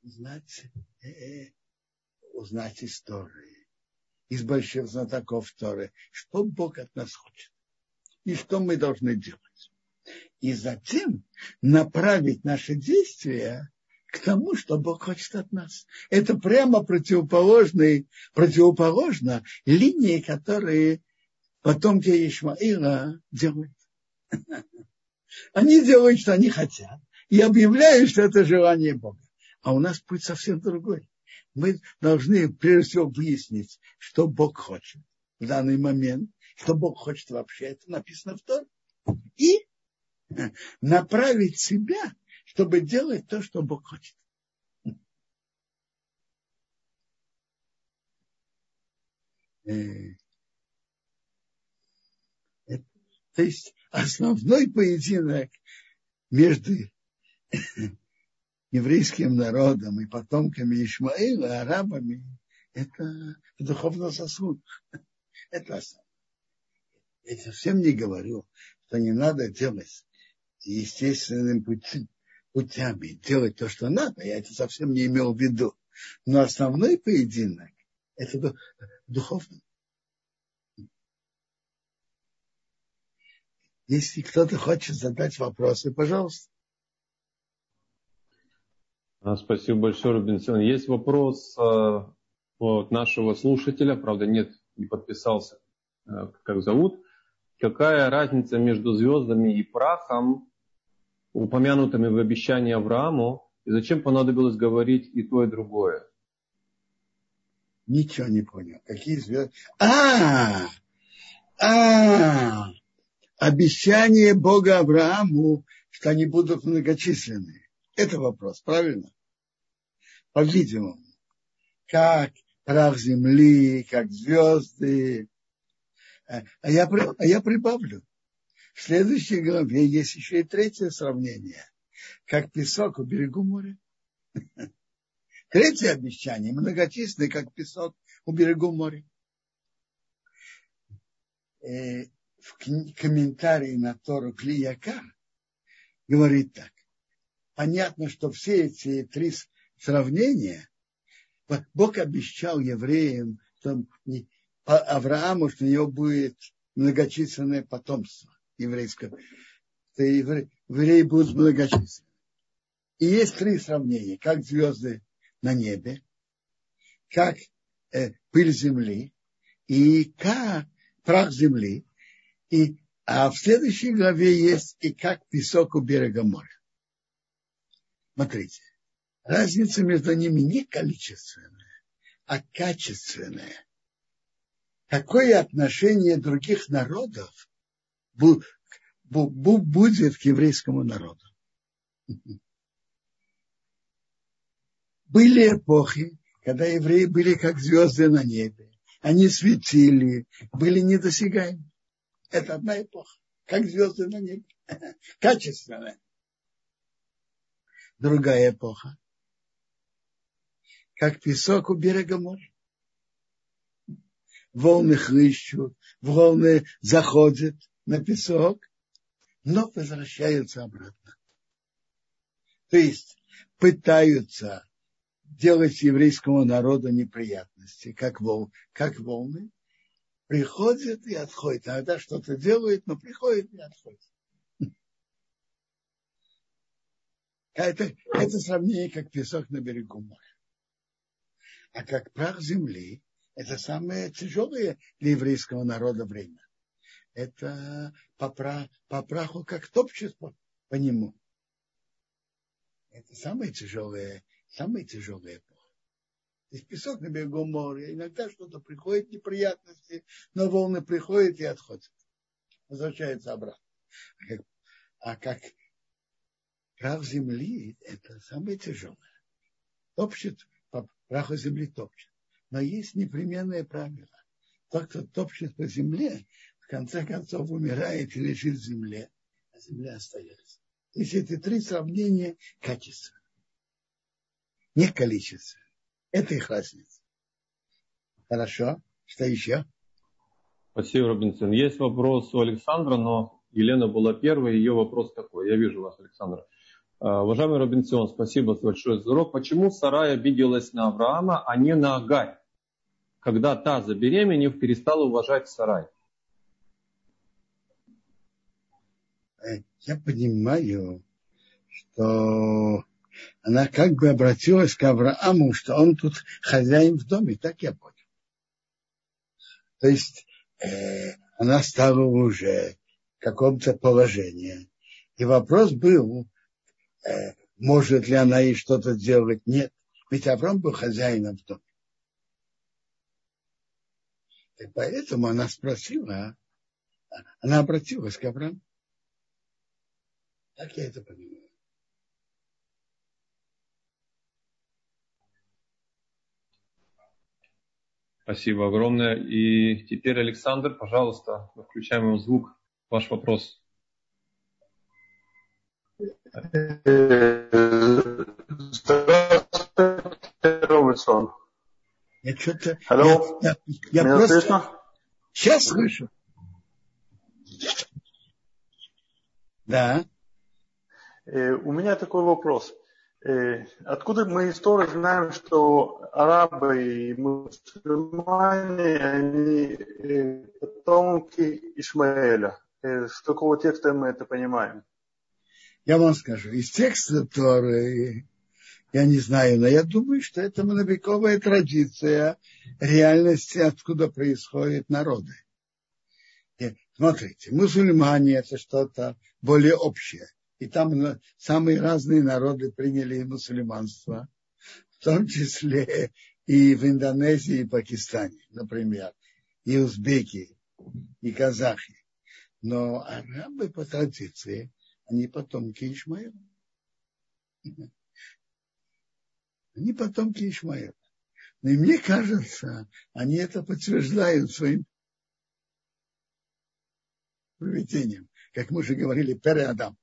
Узнать, э, э, узнать истории из больших знатоков Торы, что Бог от нас хочет и что мы должны делать. И затем направить наши действия к тому, что Бог хочет от нас. Это прямо противоположные, противоположно линии, которые потомки Ишмаила делают. Они делают, что они хотят, и объявляют, что это желание Бога. А у нас путь совсем другой. Мы должны прежде всего выяснить, что Бог хочет в данный момент, что Бог хочет вообще, это написано в Торе. И направить себя, чтобы делать то, что Бог хочет. То есть основной поединок между еврейским народом и потомками Ишмаила, арабами, это духовный сосуд. Это основное. Я совсем не говорю, что не надо делать естественным путем, путями, делать то, что надо. Я это совсем не имел в виду. Но основной поединок – это духовный. Если кто-то хочет задать вопросы, пожалуйста. А, спасибо большое, Рубинсон. Есть вопрос э, от нашего слушателя, правда, нет, не подписался, э, как зовут. Какая разница между звездами и прахом, упомянутыми в обещании Аврааму, и зачем понадобилось говорить и то, и другое? Ничего не понял. Какие звезды? А, а, обещание Бога Аврааму, что они будут многочисленные. Это вопрос, правильно? По-видимому, как прах земли, как звезды. А я, а я прибавлю. В следующей главе есть еще и третье сравнение. Как песок у берегу моря. Третье обещание, многочисленное, как песок у берегу моря. Э, в комментарии на Тору Клияка говорит так. Понятно, что все эти три сравнения Бог обещал евреям, что Аврааму, что у него будет многочисленное потомство еврейское. Что евреи будут многочисленны. И есть три сравнения, как звезды на небе, как э, пыль земли и как прах земли, и, а в следующей главе есть и как песок у берега моря. Смотрите, разница между ними не количественная, а качественная. Какое отношение других народов будет к еврейскому народу? Были эпохи, когда евреи были как звезды на небе. Они светили, были недосягаемы. Это одна эпоха. Как звезды на небе. Качественная. Другая эпоха. Как песок у берега моря. Волны хлыщут, волны заходят на песок, но возвращаются обратно. То есть пытаются делать еврейскому народу неприятности, как, вол, как волны, приходит и отходит. Иногда что-то делает, но приходит и отходит. Это, это сравнение как песок на берегу моря. А как прах земли, это самое тяжелое для еврейского народа время. Это по, пра, по праху как топчет по, нему. Это самое тяжелое, самое тяжелое эпоха. Здесь песок на берегу моря. Иногда что-то приходит, неприятности, но волны приходят и отходят. Возвращается обратно. А как, а как прах земли – это самое тяжелое. Топчет, по праху земли топчет. Но есть непременное правило. Тот, кто топчет по земле, конце концов умирает и лежит в земле, а земля остается. То есть эти три сравнения качества, не количество. Это их разница. Хорошо. Что еще? Спасибо, Робинсон. Есть вопрос у Александра, но Елена была первой. Ее вопрос такой. Я вижу вас, Александр. А, уважаемый Робинсон, спасибо большое за урок. Почему Сарай обиделась на Авраама, а не на Агарь? Когда та, забеременев, перестала уважать Сарай. Я понимаю, что она как бы обратилась к Аврааму, что он тут хозяин в доме, так я понял. То есть э, она стала уже в каком-то положении. И вопрос был, э, может ли она ей что-то делать? Нет. Ведь Авраам был хозяином в доме. И поэтому она спросила, она обратилась к Аврааму. Так я это понимаю. Спасибо огромное. И теперь, Александр, пожалуйста, включаем его звук. Ваш вопрос. Здравствуйте, Робинсон. Я что-то... Алло, я, я, я меня просто... слышно? Сейчас слышу. Да. Э, у меня такой вопрос. Э, откуда мы истории знаем, что арабы и мусульмане, они э, потомки Ишмаэля? С какого текста мы это понимаем? Я вам скажу, из текста Торы, я не знаю, но я думаю, что это многовековая традиция реальности, откуда происходят народы. Смотрите, мусульмане это что-то более общее и там самые разные народы приняли мусульманство, в том числе и в Индонезии и Пакистане, например, и узбеки, и казахи. Но арабы по традиции, они потомки Ишмаила. Они потомки Ишмаила. Но и мне кажется, они это подтверждают своим поведением. Как мы уже говорили, переадам.